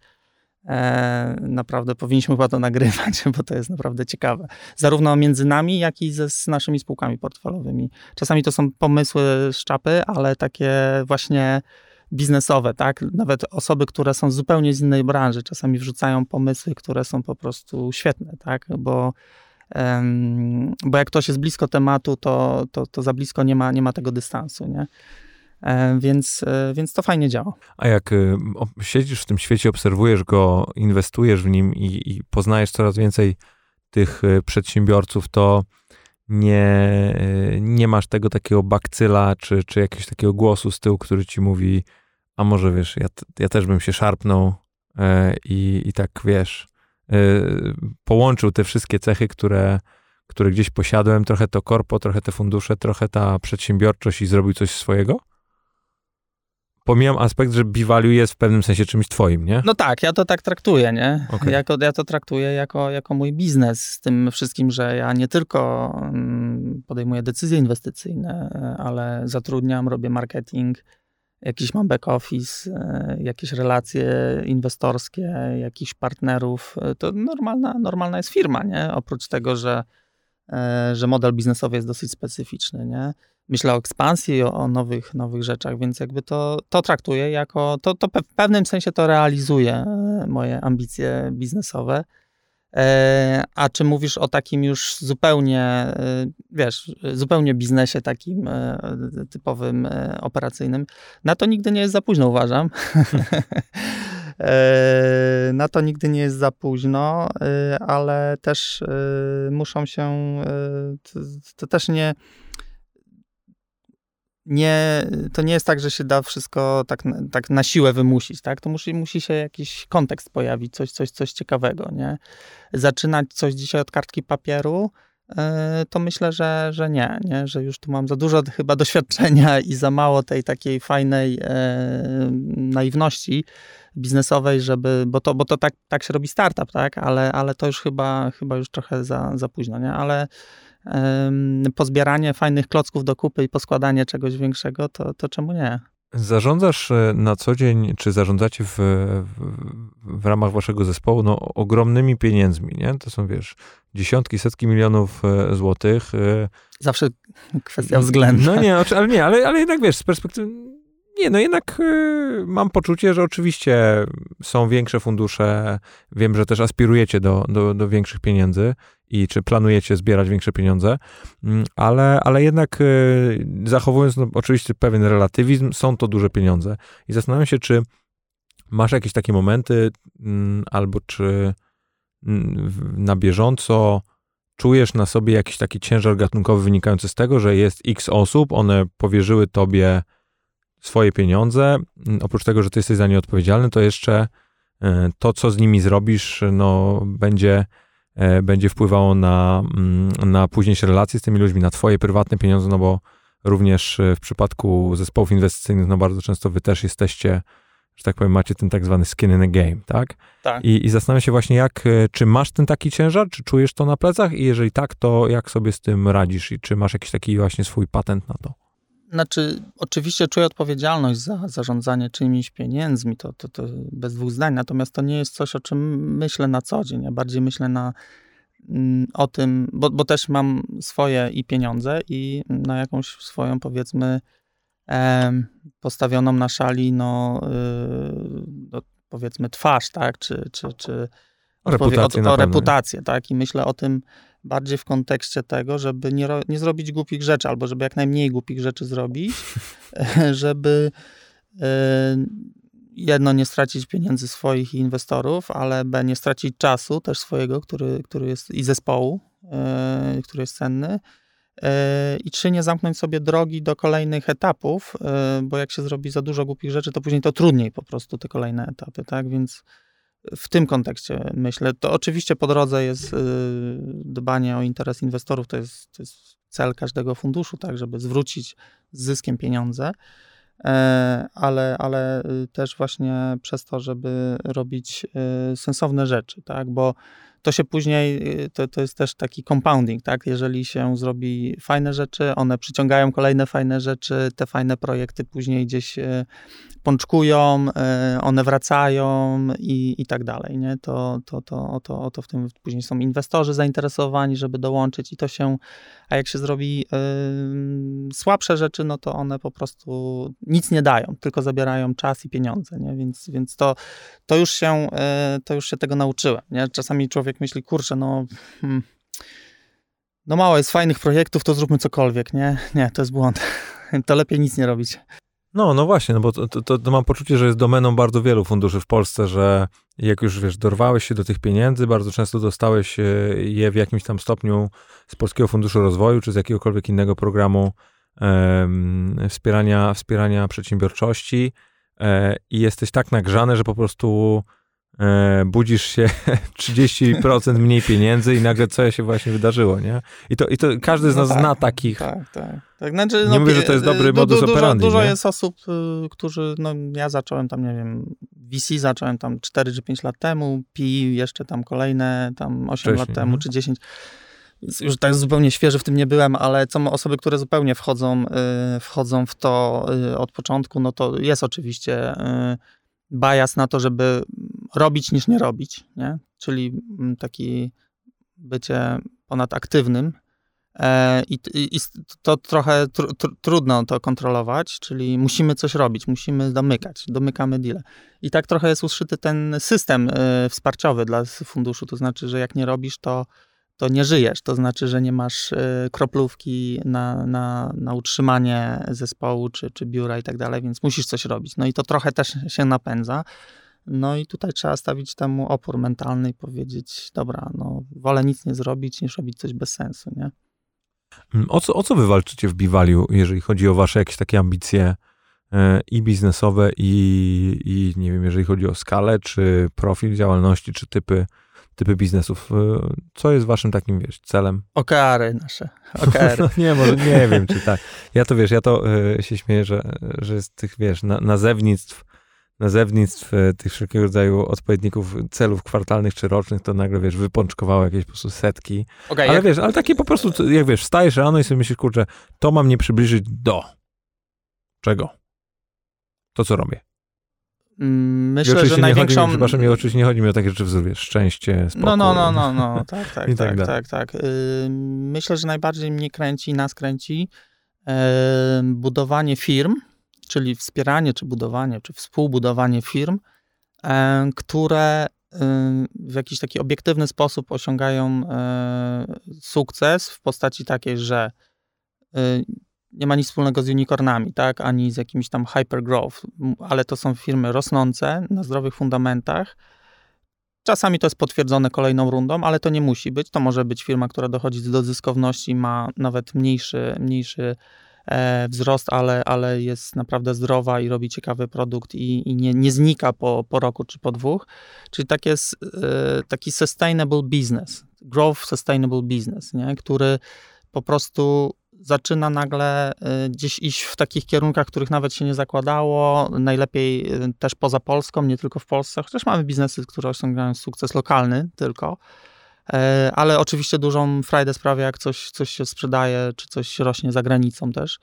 E, naprawdę powinniśmy chyba to nagrywać, [LAUGHS] bo to jest naprawdę ciekawe. Zarówno między nami, jak i ze, z naszymi spółkami portfelowymi. Czasami to są pomysły z czapy, ale takie właśnie biznesowe, tak? Nawet osoby, które są zupełnie z innej branży, czasami wrzucają pomysły, które są po prostu świetne, tak? Bo, um, bo jak ktoś jest blisko tematu, to, to, to za blisko nie ma, nie ma tego dystansu, nie? E, więc, e, więc to fajnie działa.
A jak y, siedzisz w tym świecie, obserwujesz go, inwestujesz w nim i, i poznajesz coraz więcej tych przedsiębiorców, to nie, nie masz tego takiego bakcyla, czy, czy jakiegoś takiego głosu z tyłu, który ci mówi, a może wiesz, ja, ja też bym się szarpnął e, i, i tak wiesz, połączył te wszystkie cechy, które, które gdzieś posiadłem, trochę to korpo, trochę te fundusze, trochę ta przedsiębiorczość i zrobił coś swojego? pomijam aspekt, że B-value jest w pewnym sensie czymś twoim, nie?
No tak, ja to tak traktuję, nie? Okay. Jako, ja to traktuję jako, jako mój biznes z tym wszystkim, że ja nie tylko mm, podejmuję decyzje inwestycyjne, ale zatrudniam, robię marketing, jakiś mam back office, e, jakieś relacje inwestorskie, jakichś partnerów. To normalna, normalna jest firma, nie? Oprócz tego, że, e, że model biznesowy jest dosyć specyficzny, nie? myślę o ekspansji, o, o, nowych, nowych rzeczach, więc jakby to, to traktuję jako, to, to w pewnym sensie to realizuje e, moje ambicje biznesowe. E, a czy mówisz o takim już zupełnie, e, wiesz, zupełnie biznesie takim e, typowym, operacyjnym? Na to nigdy nie jest za późno, uważam. [LAUGHS] Na to nigdy nie jest za późno, ale też muszą się, to też nie, nie, to nie jest tak, że się da wszystko tak, tak na siłę wymusić, tak? To musi, musi się jakiś kontekst pojawić, coś, coś, coś ciekawego, nie? Zaczynać coś dzisiaj od kartki papieru, e, to myślę, że, że nie, nie, że już tu mam za dużo chyba doświadczenia i za mało tej takiej fajnej e, naiwności biznesowej, żeby, bo to, bo to tak, tak się robi startup, tak, ale, ale to już chyba, chyba już trochę za, za późno, nie, ale pozbieranie fajnych klocków do kupy i poskładanie czegoś większego, to, to czemu nie?
Zarządzasz e, na co dzień, czy zarządzacie w, w, w, ramach waszego zespołu no, ogromnymi pieniędzmi, nie? To są, wiesz, dziesiątki, setki milionów e, złotych. E.
Zawsze [LAUGHS] kwestia względu.
No nie, ale nie, ale, ale jednak wiesz, z perspektywy nie, no jednak y, mam poczucie, że oczywiście są większe fundusze. Wiem, że też aspirujecie do, do, do większych pieniędzy i czy planujecie zbierać większe pieniądze, mm, ale, ale jednak y, zachowując no, oczywiście pewien relatywizm, są to duże pieniądze. I zastanawiam się, czy masz jakieś takie momenty, mm, albo czy mm, na bieżąco czujesz na sobie jakiś taki ciężar gatunkowy wynikający z tego, że jest x osób, one powierzyły tobie swoje pieniądze, oprócz tego, że ty jesteś za nie odpowiedzialny, to jeszcze e, to, co z nimi zrobisz, no, będzie, będzie wpływało na, mm, na późniejsze relacje z tymi ludźmi, na twoje prywatne pieniądze, no bo również e, w przypadku zespołów inwestycyjnych, no bardzo często wy też jesteście, że tak powiem, macie ten tak zwany skin in the game, tak?
Tak.
I, i zastanawiam się właśnie, jak, czy masz ten taki ciężar, czy czujesz to na plecach i jeżeli tak, to jak sobie z tym radzisz i czy masz jakiś taki właśnie swój patent na to?
Znaczy, oczywiście czuję odpowiedzialność za zarządzanie czyimiś pieniędzmi, to, to, to bez dwóch zdań, natomiast to nie jest coś, o czym myślę na co dzień. Ja bardziej myślę na, mm, o tym, bo, bo też mam swoje i pieniądze i na jakąś swoją, powiedzmy, postawioną na szali, no, y, powiedzmy, twarz, tak, czy, czy, czy
reputację,
o, o reputację, tak, i myślę o tym, bardziej w kontekście tego, żeby nie, nie zrobić głupich rzeczy, albo żeby jak najmniej głupich rzeczy zrobić, [LAUGHS] żeby e, jedno, nie stracić pieniędzy swoich inwestorów, ale b, nie stracić czasu też swojego, który, który jest i zespołu, e, który jest cenny. E, I trzy, nie zamknąć sobie drogi do kolejnych etapów, bo jak się zrobi za dużo głupich rzeczy, to później to trudniej po prostu te kolejne etapy, tak? Więc w tym kontekście myślę. To oczywiście po drodze jest y, dbanie o interes inwestorów, to jest, to jest cel każdego funduszu, tak, żeby zwrócić z zyskiem pieniądze, e, ale, ale y, też właśnie przez to, żeby robić y, sensowne rzeczy, tak, bo to się później, to, to jest też taki compounding, tak? Jeżeli się zrobi fajne rzeczy, one przyciągają kolejne fajne rzeczy, te fajne projekty później gdzieś pączkują, e, one wracają i, i tak dalej, nie? To, to, to, o, to, o to w tym później są inwestorzy zainteresowani, żeby dołączyć i to się, a jak się zrobi y, słabsze rzeczy, no to one po prostu nic nie dają, tylko zabierają czas i pieniądze, nie? Więc, więc to, to, już się, y, to już się tego nauczyłem, nie? Czasami człowiek myśli, kurczę, no... Hmm, no mało jest fajnych projektów, to zróbmy cokolwiek, nie? Nie, to jest błąd. [LAUGHS] To lepiej nic nie robić.
No, no właśnie, no bo to, to, to, mam poczucie, że jest domeną bardzo wielu funduszy w Polsce, że jak już, wiesz, dorwałeś się do tych pieniędzy, bardzo często dostałeś e, je w jakimś tam stopniu z Polskiego Funduszu Rozwoju, czy z jakiegokolwiek innego programu um, wspierania, wspierania przedsiębiorczości e, i jesteś tak nagrzany, że po prostu budzisz się [LAUGHS] 30% mniej pieniędzy i nagle co się właśnie wydarzyło, nie? I to, i to każdy z no nas no tak, zna takich.
Tak, tak. tak. Znaczy,
nie no, mówię, że to jest dobry du, modus
du,
operandi.
Dużo, dużo jest osób, y, którzy, no ja zacząłem tam, nie wiem, VC zacząłem tam 4 czy 5 lat temu, PI jeszcze tam kolejne tam 8 Wcześniej, lat temu, mhm. czy 10 już tak zupełnie świeży w tym nie byłem, ale są osoby, które zupełnie wchodzą, y, wchodzą w to y, od początku, no to jest oczywiście bias na to, żeby robić niż nie robić, nie? czyli mm, taki bycie ponad aktywnym, E, I, i, to trochę tr, tr, trudno to kontrolować, czyli musimy coś robić, musimy domykać, domykamy deal. I tak trochę jest uszyty ten system y, wsparciowy dla funduszu, to znaczy, że jak nie robisz, to, to nie żyjesz, to znaczy, że nie masz y, kroplówki na, na, na utrzymanie zespołu czy, czy biura i tak dalej, więc musisz coś robić. No i to trochę też [LAUGHS] się napędza. No i tutaj trzeba stawić temu opór mentalny i powiedzieć, dobra, no wolę nic nie zrobić, niż robić coś bez sensu, nie?
Mm, o co, o co wy walczycie w Biwaliu, jeżeli chodzi o wasze jakieś takie ambicje e, i biznesowe, i, i nie wiem, jeżeli chodzi o skalę, czy profil działalności, czy typy, typy biznesów? E, co jest waszym takim, wiesz, celem?
OKR-y nasze. OKR. [LAUGHS]
no nie, może nie wiem, czy tak. Ja to, wiesz, ja to y, się śmieję, że, że z tych, wiesz, na, nazewnictw nazewnictw e, tych wszelkiego rodzaju odpowiedników celów kwartalnych czy rocznych, to nagle, wiesz, wypączkowało jakieś po prostu setki. Okay, ale jak... wiesz, ale takie po prostu, jak wiesz, wstajesz rano i sobie myślisz, kurczę, to mam mnie przybliżyć do czego? To, co robię.
Mm, myślę, że największą...
Chodzi, przepraszam, nie, oczywiście nie chodzi mi o takie rzeczy wzór, szczęście, spokój.
No, no, no, [LAUGHS] no, no, tak, tak, tak, tak, tak. Myślę, że najbardziej mnie kręci, nas kręci budowanie firm, czyli wspieranie, czy budowanie, czy współbudowanie firm, które w jakiś taki obiektywny sposób osiągają e, sukces w postaci takiej, że nie ma nic wspólnego z unicornami, tak, ani z jakimś tam hypergrowth, ale to są firmy rosnące na zdrowych fundamentach. Czasami to jest potwierdzone kolejną rundą, ale to nie musi być. To może być firma, która dochodzi do zyskowności, ma nawet mniejszy, mniejszy E, wzrost, ale, ale jest naprawdę zdrowa i robi ciekawy produkt i, i nie, nie znika po, po roku czy po dwóch. Czyli tak jest, e, taki sustainable business, growth sustainable business, nie? który po prostu zaczyna nagle e, gdzieś iść w takich kierunkach, których nawet się nie zakładało, najlepiej też poza Polską, nie tylko w Polsce, chociaż mamy biznesy, które osiągają sukces lokalny tylko, E, ale oczywiście dużą frajdę sprawia, jak coś, coś się sprzedaje, czy coś rośnie za granicą też.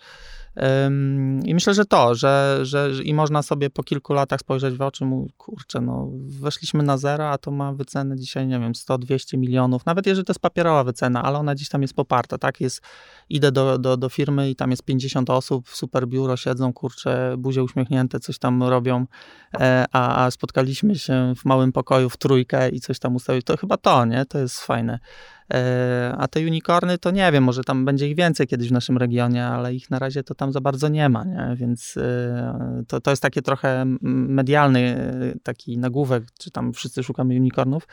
I myślę, że to, że, że, i można sobie po kilku latach spojrzeć w oczy, mu, kurczę, no weszliśmy na zero, a to ma wycenę dzisiaj, nie wiem, 100-200 milionów, nawet jeżeli to jest papierowa wycena, ale ona gdzieś tam jest poparta, tak, jest, idę do, do, do firmy i tam jest 50 osób, super biuro siedzą, kurczę, buzie uśmiechnięte, coś tam robią, e, a, a spotkaliśmy się w małym pokoju w trójkę i coś tam ustawić, to chyba to, nie, to jest fajne. E, a te unicorny to nie wiem, może tam będzie ich więcej kiedyś w naszym regionie, ale ich na razie to tam za bardzo nie ma, nie? więc e, to, to jest takie trochę medialny e, taki nagłówek, czy tam wszyscy szukamy unicornów,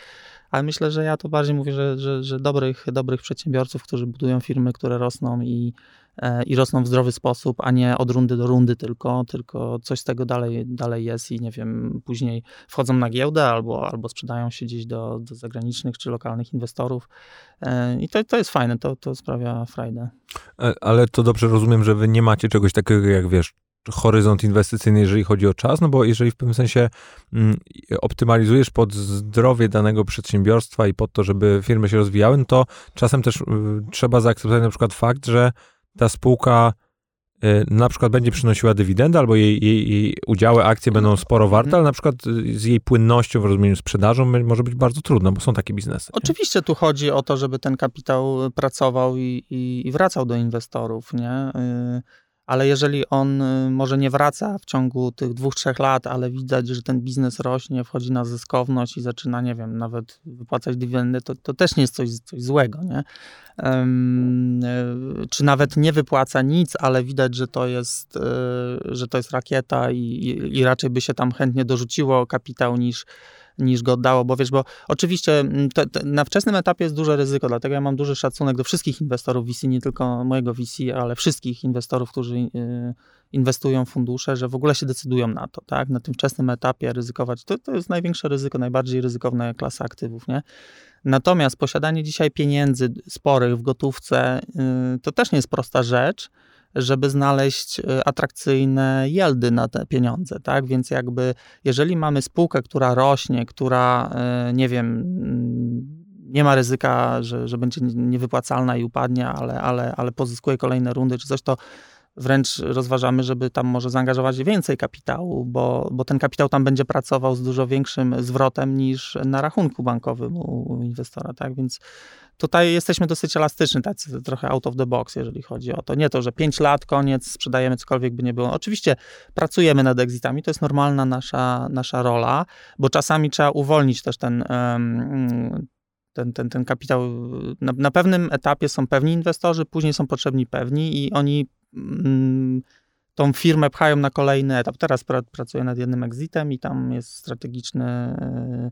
ale myślę, że ja to bardziej mówię, że, że, że dobrych, dobrych przedsiębiorców, którzy budują firmy, które rosną i i rosną w zdrowy sposób, a nie od rundy do rundy tylko, tylko coś z tego dalej, dalej jest i nie wiem, później wchodzą na giełdę albo, albo sprzedają się gdzieś do, do zagranicznych czy lokalnych inwestorów. E, I to, to jest fajne, to, to sprawia frajdę.
E, ale to dobrze rozumiem, że wy nie macie czegoś takiego jak wiesz, horyzont inwestycyjny, jeżeli chodzi o czas, no bo jeżeli w pewnym sensie mm, optymalizujesz pod zdrowie danego przedsiębiorstwa i pod to, żeby firmy się rozwijały, no to czasem też y, trzeba zaakceptować na przykład fakt, że ta spółka y, na przykład będzie przynosiła dywidendę, albo jej, jej, jej udziały, akcje będą sporo warte, ale na przykład z jej płynnością w rozumieniu sprzedażą może być bardzo trudno, bo są takie biznesy.
Oczywiście nie? tu chodzi o to, żeby ten kapitał pracował i, i, i wracał do inwestorów, nie? Y, ale jeżeli on y, może nie wraca w ciągu tych dwóch, trzech lat, ale widać, że ten biznes rośnie, wchodzi na zyskowność i zaczyna, nie wiem, nawet wypłacać dywidendy, to, to też nie jest coś, coś złego, nie? Um, czy nawet nie wypłaca nic, ale widać, że to jest, y, że to jest rakieta i, i, i raczej by się tam chętnie dorzuciło kapitał niż niż go oddało, bo wiesz, bo oczywiście mm, to, to na wczesnym etapie jest duże ryzyko, dlatego ja mam duży szacunek do wszystkich inwestorów VC, nie tylko mojego VC, ale wszystkich inwestorów, którzy y, inwestują w fundusze, że w ogóle się decydują na to, tak? Na tym wczesnym etapie ryzykować, to, to jest największe ryzyko, najbardziej ryzykowna klasa aktywów, nie? Natomiast posiadanie dzisiaj pieniędzy sporych w gotówce, y, to też nie jest prosta rzecz, żeby znaleźć e, atrakcyjne yieldy na te pieniądze, tak? Więc jakby jeżeli mamy spółkę, która rośnie, która, e, nie wiem, mm, nie ma ryzyka, że, że będzie niewypłacalna i upadnie, ale, ale, ale pozyskuje kolejne rundy czy coś, to wręcz rozważamy, żeby tam może zaangażować więcej kapitału, bo, bo ten kapitał tam będzie pracował z dużo większym zwrotem niż na rachunku bankowym u inwestora, tak? Więc tutaj jesteśmy dosyć elastyczni, tacy trochę out of the box, jeżeli chodzi o to. Nie to, że 5 lat, koniec, sprzedajemy cokolwiek by nie było. Oczywiście pracujemy nad exitami, to jest normalna nasza, nasza rola, bo czasami trzeba uwolnić też ten, ten, ten, ten kapitał. Na, na pewnym etapie są pewni inwestorzy, później są potrzebni pewni i oni tą firmę pchają na kolejny etap. Teraz pra, pracuję nad jednym exitem i tam jest strategiczny y,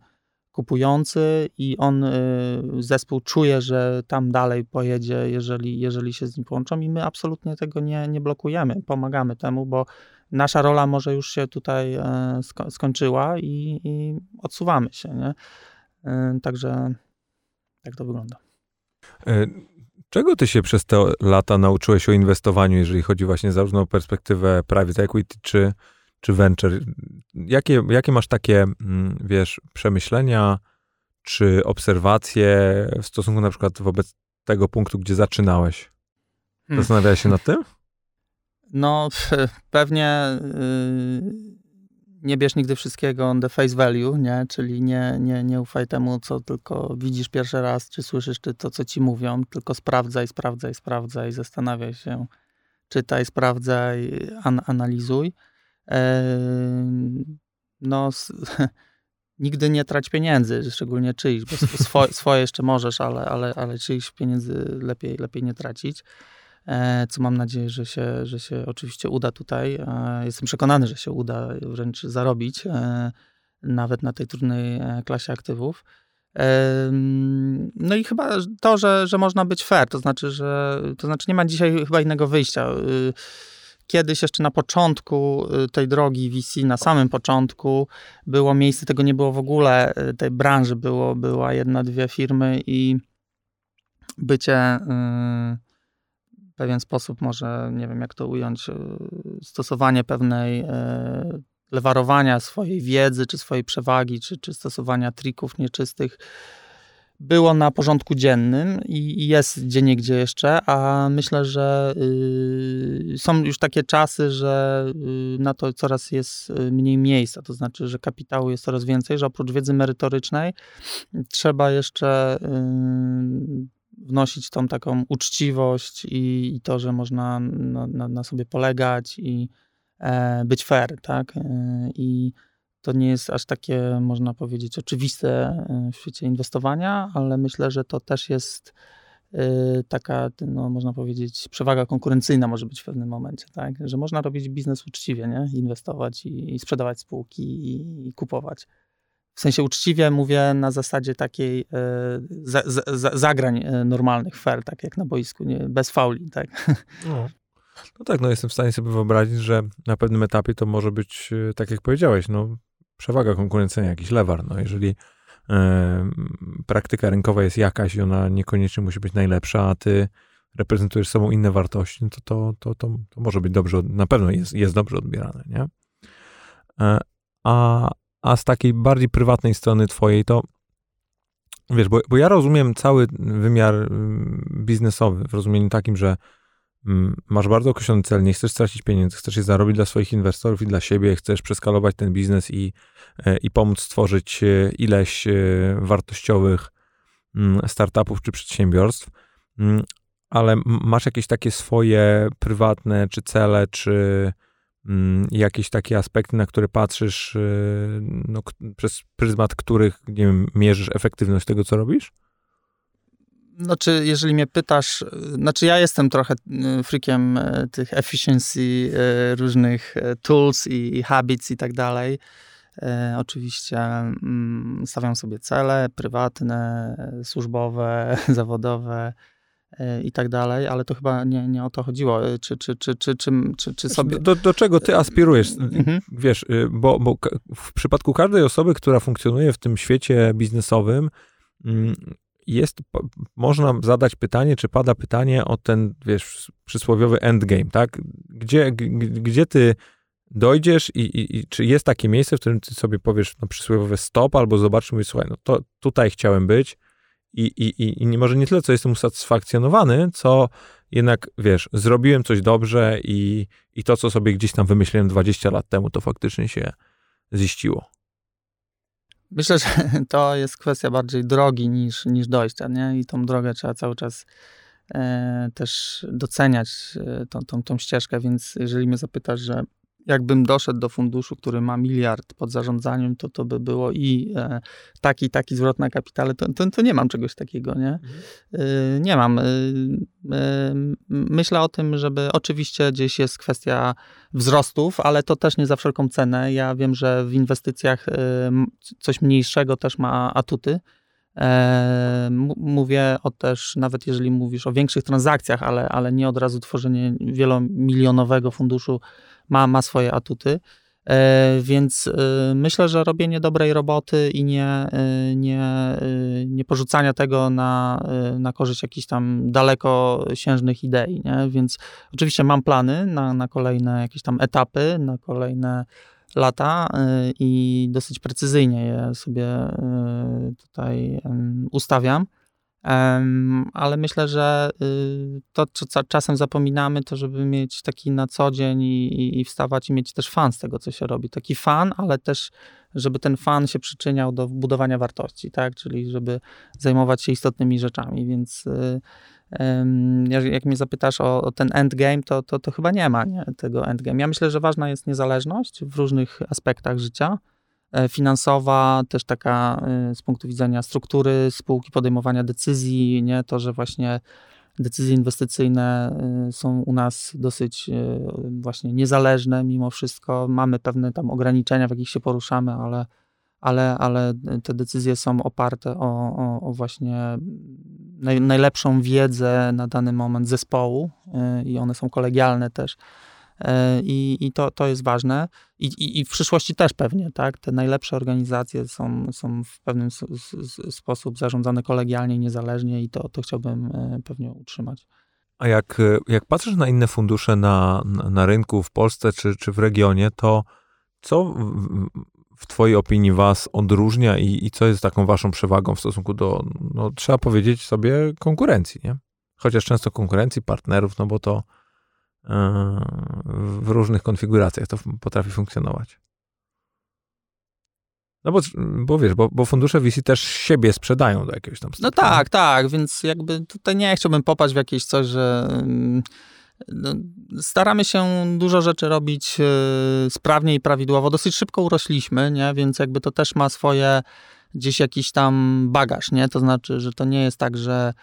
kupujący i on, y, zespół czuje, że tam dalej pojedzie, jeżeli, jeżeli się z nim połączą i my absolutnie tego nie, nie blokujemy, pomagamy temu, bo nasza rola może już się tutaj e, sko skończyła i, i, odsuwamy się, nie? E, także tak to wygląda.
Czego ty się przez te lata nauczyłeś o inwestowaniu, jeżeli chodzi właśnie zarówno o perspektywę private equity czy czy venture. Jakie, jakie masz takie, mm, wiesz, przemyślenia czy obserwacje w stosunku na przykład wobec tego punktu, gdzie zaczynałeś? Hmm. Zastanawiałeś się nad tym?
No, pewnie yy, nie bierz nigdy wszystkiego on the face value, nie? Czyli nie, nie, nie ufaj temu, co tylko widzisz pierwszy raz, czy słyszysz, czy to, co ci mówią, tylko sprawdzaj, sprawdzaj, sprawdzaj, zastanawiaj się, czytaj, sprawdzaj, an, analizuj no, [LAUGHS] nigdy nie trać pieniędzy, szczególnie czyichś, bo swoje, [LAUGHS] swoje jeszcze możesz, ale, ale, ale czyichś pieniędzy lepiej, lepiej nie tracić. E, co mam nadzieję, że się, że się oczywiście uda tutaj. E, jestem przekonany, że się uda wręcz zarobić, e, nawet na tej trudnej klasie aktywów. No i chyba to, że, że można być fair, to znaczy, że to znaczy nie ma dzisiaj chyba innego wyjścia. Y, kiedyś jeszcze na początku y, tej drogi VC, na samym początku było miejsce, tego nie było w ogóle, y, tej branży było, była jedna, dwie firmy i bycie pewien sposób, może nie wiem jak to ująć, y, stosowanie pewnej lewarowania swojej wiedzy, czy swojej przewagi, czy, czy stosowania trików nieczystych, było na porządku dziennym i jest gdzie niegdzie jeszcze, a myślę, że y, są już takie czasy, że y, na to coraz jest y, mniej miejsca, to znaczy, że kapitału jest coraz więcej, że oprócz wiedzy merytorycznej trzeba jeszcze wnosić tą taką uczciwość i, i to, że można na, na, na sobie polegać i e, być fair, tak? I to nie jest aż takie, można powiedzieć, oczywiste e, w świecie inwestowania, ale myślę, że to też jest e, taka, no, można powiedzieć, przewaga konkurencyjna może być w pewnym momencie, tak? Że można robić biznes uczciwie, nie? Inwestować i, i sprzedawać spółki i, i, kupować. W sensie uczciwie mówię na zasadzie takiej e, za, za, zagrań normalnych, fair, tak jak na boisku, nie? bez fauli, tak?
No. no tak, no jestem w stanie sobie wyobrazić, że na pewnym etapie to może być, tak jak powiedziałeś, no przewaga konkurencyjna, jakiś lewar. No, jeżeli e, praktyka rynkowa jest jakaś i ona niekoniecznie musi być najlepsza, a ty reprezentujesz sobą inne wartości, no to, to, to, to, to może być dobrze, na pewno jest, jest dobrze odbierane, nie? E, a, a z takiej bardziej prywatnej strony twojej, to wiesz, bo, bo ja rozumiem cały wymiar mm, biznesowy w rozumieniu takim, że Mm, masz bardzo określony cel, nie chcesz stracić pieniędzy, chcesz je zarobić dla swoich inwestorów i dla siebie, chcesz przeskalować ten biznes i, e, i pomóc stworzyć e, ileś e, wartościowych mm, startupów czy przedsiębiorstw, mm, ale masz jakieś takie swoje prywatne czy cele, czy jakieś takie aspekty, na które patrzysz, no, przez pryzmat których, nie wiem, mierzysz efektywność tego, co robisz?
Znaczy, jeżeli mnie pytasz, znaczy ja jestem trochę y, freakiem y, tych efficiency, y, różnych tools i, habits i tak dalej. Oczywiście mm, stawiam sobie cele prywatne, służbowe, [LAUGHS] zawodowe i tak dalej, ale to chyba nie, nie o to chodziło. Czy, czy, czy, czy, czy, czy, czy sobie...
Do, do czego ty aspirujesz? Mhm. Wiesz, bo, bo w przypadku każdej osoby, która funkcjonuje w tym świecie biznesowym, mm, jest, można zadać pytanie, czy pada pytanie o ten, wiesz, przysłowiowy endgame, tak? Gdzie, gdzie ty dojdziesz i, i, i, czy jest takie miejsce, w którym ty sobie powiesz no, przysłowiowe stop, albo zobaczysz, mówisz, słuchaj, no to tutaj chciałem być I, i, i może nie tyle, co jestem usatysfakcjonowany, co jednak, wiesz, zrobiłem coś dobrze i, i to, co sobie gdzieś tam wymyśliłem 20 lat temu, to faktycznie się ziściło.
Myślę, że [LAUGHS] to jest kwestia bardziej drogi niż, niż dojścia, nie? I tą drogę trzeba cały czas e, też doceniać, e, tą, tą, tą ścieżkę, więc jeżeli mnie zapytasz, że jakbym doszedł do funduszu, który ma miliard pod zarządzaniem, to to by było i e, taki, taki zwrot na kapitale, to, to, to, nie mam czegoś takiego, nie? Mhm. E, nie mam. E, e, myślę o tym, żeby oczywiście gdzieś jest kwestia wzrostów, ale to też nie za wszelką cenę. Ja wiem, że w inwestycjach coś mniejszego też ma atuty. Mówię o też, nawet jeżeli mówisz o większych transakcjach, ale, ale nie od razu tworzenie wielomilionowego funduszu ma, ma swoje atuty. E, więc e, myślę, że robienie dobrej roboty i nie, e, nie, nie porzucania tego na, na korzyść jakichś tam dalekosiężnych idei. Nie? Więc oczywiście mam plany na, na kolejne jakieś tam etapy, na kolejne lata i dosyć precyzyjnie je sobie tutaj ustawiam ale myślę, że y, to, co czasem zapominamy, to żeby mieć taki na co dzień i, i wstawać i mieć też fan z tego, co się robi. Taki fan, ale też, żeby ten fan się przyczyniał do budowania wartości, tak? Czyli żeby zajmować się istotnymi rzeczami, więc y, jak mnie zapytasz o, o, ten endgame, to, to, to chyba nie ma nie, tego endgame. Ja myślę, że ważna jest niezależność w różnych aspektach życia, E, finansowa, też taka e, z punktu widzenia struktury spółki, podejmowania decyzji, nie to, że właśnie decyzje inwestycyjne e, są u nas dosyć właśnie niezależne mimo wszystko. Mamy pewne tam ograniczenia, w jakich się poruszamy, ale, ale, ale te decyzje są oparte o, o, o właśnie naj, najlepszą wiedzę na dany moment zespołu i one są kolegialne też. E, I, i to, to jest ważne. I, i, I w przyszłości też pewnie, tak? Te najlepsze organizacje są, są w pewnym sposób zarządzane kolegialnie, niezależnie i to, to chciałbym e, pewnie utrzymać.
A jak, jak patrzysz na inne fundusze na, na rynku w Polsce czy, czy w regionie, to co w, Twojej opinii Was odróżnia i, i co jest taką Waszą przewagą w stosunku do, no, trzeba powiedzieć sobie, konkurencji, nie? Chociaż często konkurencji, partnerów, no bo to w różnych konfiguracjach to potrafi funkcjonować. No bo, bo wiesz, bo, bo fundusze VC też siebie sprzedają do jakiegoś tam
stopnia. No tak, tak, więc jakby tutaj nie chciałbym popaść w jakieś coś, że mm, no, staramy się dużo rzeczy robić y, sprawnie i prawidłowo. Dosyć szybko urośliśmy, nie? więc jakby to też ma swoje gdzieś jakiś tam bagaż, nie? To znaczy, że to nie jest tak, że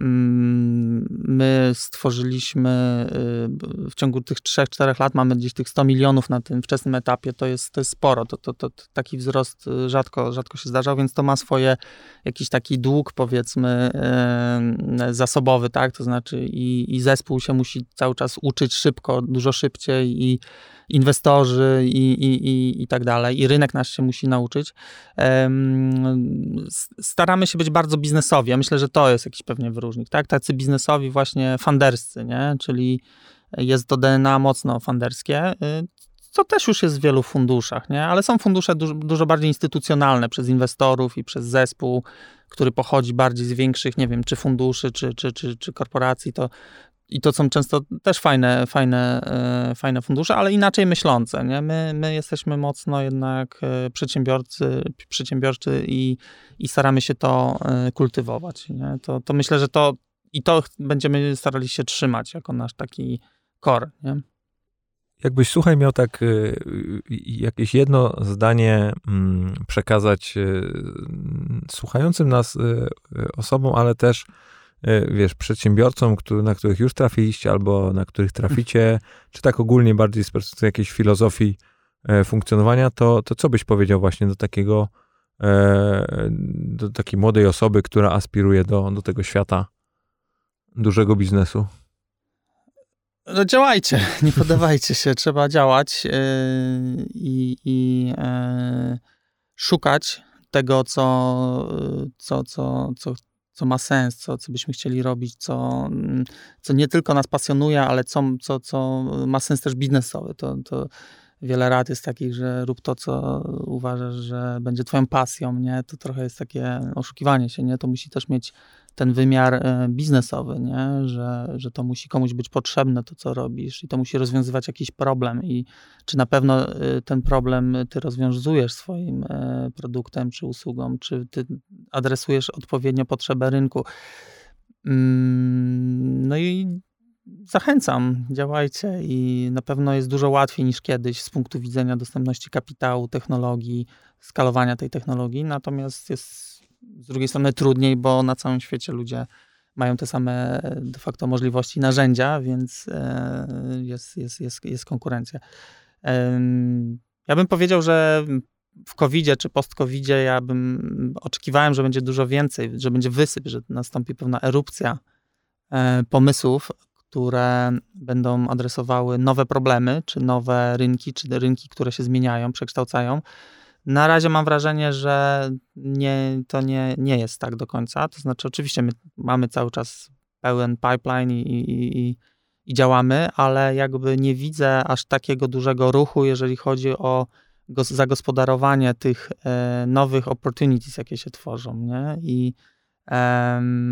my stworzyliśmy y, w ciągu tych 3-4 lat, mamy gdzieś tych 100 milionów na tym wczesnym etapie, to jest, to jest sporo. To, to, to, taki wzrost y, rzadko, rzadko się zdarzał, więc to ma swoje jakiś taki dług, powiedzmy, y, zasobowy, tak? To znaczy i, i zespół się musi cały czas uczyć szybko, dużo szybciej i inwestorzy i, i, i, i tak dalej, i rynek nas się musi nauczyć. Staramy się być bardzo biznesowi. Ja myślę, że to jest jakiś pewnie wyróżnik, tak? Tacy biznesowi właśnie funderscy, nie? Czyli jest to DNA mocno funderskie, co też już jest w wielu funduszach, nie? Ale są fundusze dużo, dużo bardziej instytucjonalne przez inwestorów i przez zespół, który pochodzi bardziej z większych, nie wiem, czy funduszy, czy, czy, czy, czy korporacji, to, i to są często też fajne, fajne, e, fajne fundusze, ale inaczej myślące. Nie? My, my jesteśmy mocno jednak e, przedsiębiorcy, przedsiębiorczy i, i staramy się to e, kultywować. Nie? To, to myślę, że to i to będziemy starali się trzymać jako nasz taki core. Nie?
Jakbyś, słuchaj, miał tak jakieś jedno zdanie mm, przekazać słuchającym nas osobom, ale też wiesz, przedsiębiorcom, który, na których już trafiliście albo na których traficie, czy tak ogólnie bardziej z perspektywy jakiejś filozofii e, funkcjonowania, to, to co byś powiedział właśnie do takiego, e, do takiej młodej osoby, która aspiruje do, do tego świata dużego biznesu?
No działajcie, nie podawajcie się, trzeba działać i, i szukać tego, co, co, co, co, co ma sens, co, co byśmy chcieli robić, co, co nie tylko nas pasjonuje, ale co, co, co ma sens też biznesowy. To, to wiele rad jest takich, że rób to, co uważasz, że będzie twoją pasją, nie? To trochę jest takie oszukiwanie się, nie? To musi też mieć ten wymiar e, biznesowy, nie? Że, że to musi komuś być potrzebne, to co robisz i to musi rozwiązywać jakiś problem i czy na pewno e, ten problem ty rozwiązujesz swoim e, produktem czy usługą, czy ty adresujesz odpowiednio potrzebę rynku. Mm, no i zachęcam, działajcie i na pewno jest dużo łatwiej niż kiedyś z punktu widzenia dostępności kapitału, technologii, skalowania tej technologii, natomiast jest z drugiej strony trudniej, bo na całym świecie ludzie mają te same de facto możliwości, narzędzia, więc e, jest, jest, jest, jest konkurencja. Ja bym powiedział, że w covid czy post-COVID ja bym oczekiwałem, że będzie dużo więcej, że będzie wysyp, że nastąpi pewna erupcja e, pomysłów, które będą adresowały nowe problemy, czy nowe rynki, czy rynki, które się zmieniają, przekształcają. Na razie mam wrażenie, że nie, to nie, nie jest tak do końca. To znaczy, oczywiście my mamy cały czas pełen pipeline i, i, i, i działamy, ale jakby nie widzę aż takiego dużego ruchu, jeżeli chodzi o zagospodarowanie tych e, nowych opportunities, jakie się tworzą. Nie? I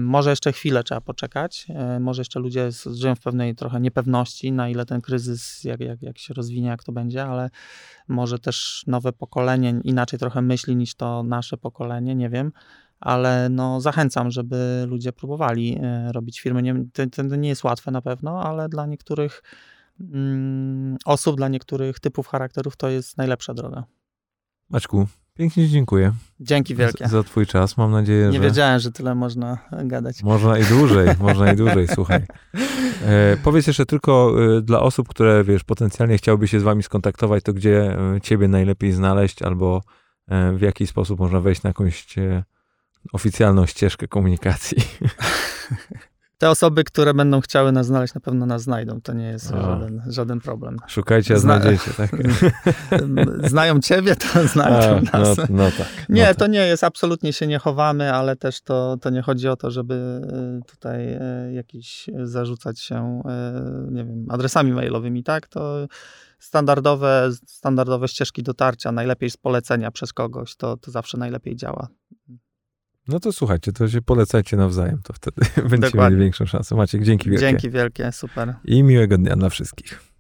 może jeszcze chwilę trzeba poczekać. E, może jeszcze ludzie żyją w pewnej trochę niepewności, na ile ten kryzys, jak, jak, jak się rozwinie, jak to będzie, ale może też nowe pokolenie inaczej trochę myśli niż to nasze pokolenie, nie wiem. Ale no, zachęcam, żeby ludzie próbowali e, robić firmy. Nie, to, to nie jest łatwe na pewno, ale dla niektórych mm, osób, dla niektórych typów charakterów to jest najlepsza droga.
Maćku, Pięknie dziękuję.
Dzięki wielkie.
Za twój czas. Mam nadzieję,
Nie
że...
Nie wiedziałem, że tyle można gadać.
Można i dłużej, [LAUGHS] można i dłużej, słuchaj. E, powiedz jeszcze tylko e, dla osób, które, wiesz, potencjalnie chciałby się z wami skontaktować, to gdzie e, ciebie najlepiej znaleźć albo e, w jaki sposób można wejść na jakąś e, oficjalną ścieżkę komunikacji. [LAUGHS]
te osoby, które będą chciały nas znaleźć, na pewno nas znajdą. To nie jest żaden, żaden problem.
Szukajcie, a Zna znajdziecie, tak? [LAUGHS]
Znają ciebie, to znajdą [LAUGHS] a, nas.
No, no tak. No
nie,
tak.
to nie jest, absolutnie się nie chowamy, ale też to, to nie chodzi o to, żeby e, tutaj e, jakiś zarzucać się, e, nie wiem, adresami mailowymi, tak? To standardowe, standardowe ścieżki dotarcia, najlepiej z polecenia przez kogoś, to, to zawsze najlepiej działa.
No to słuchajcie, to się polecajcie nawzajem, to wtedy [LAUGHS] będziecie mieli większą szansę. Maciek, dzięki wielkie.
Dzięki wielkie, super.
I miłego dnia dla wszystkich.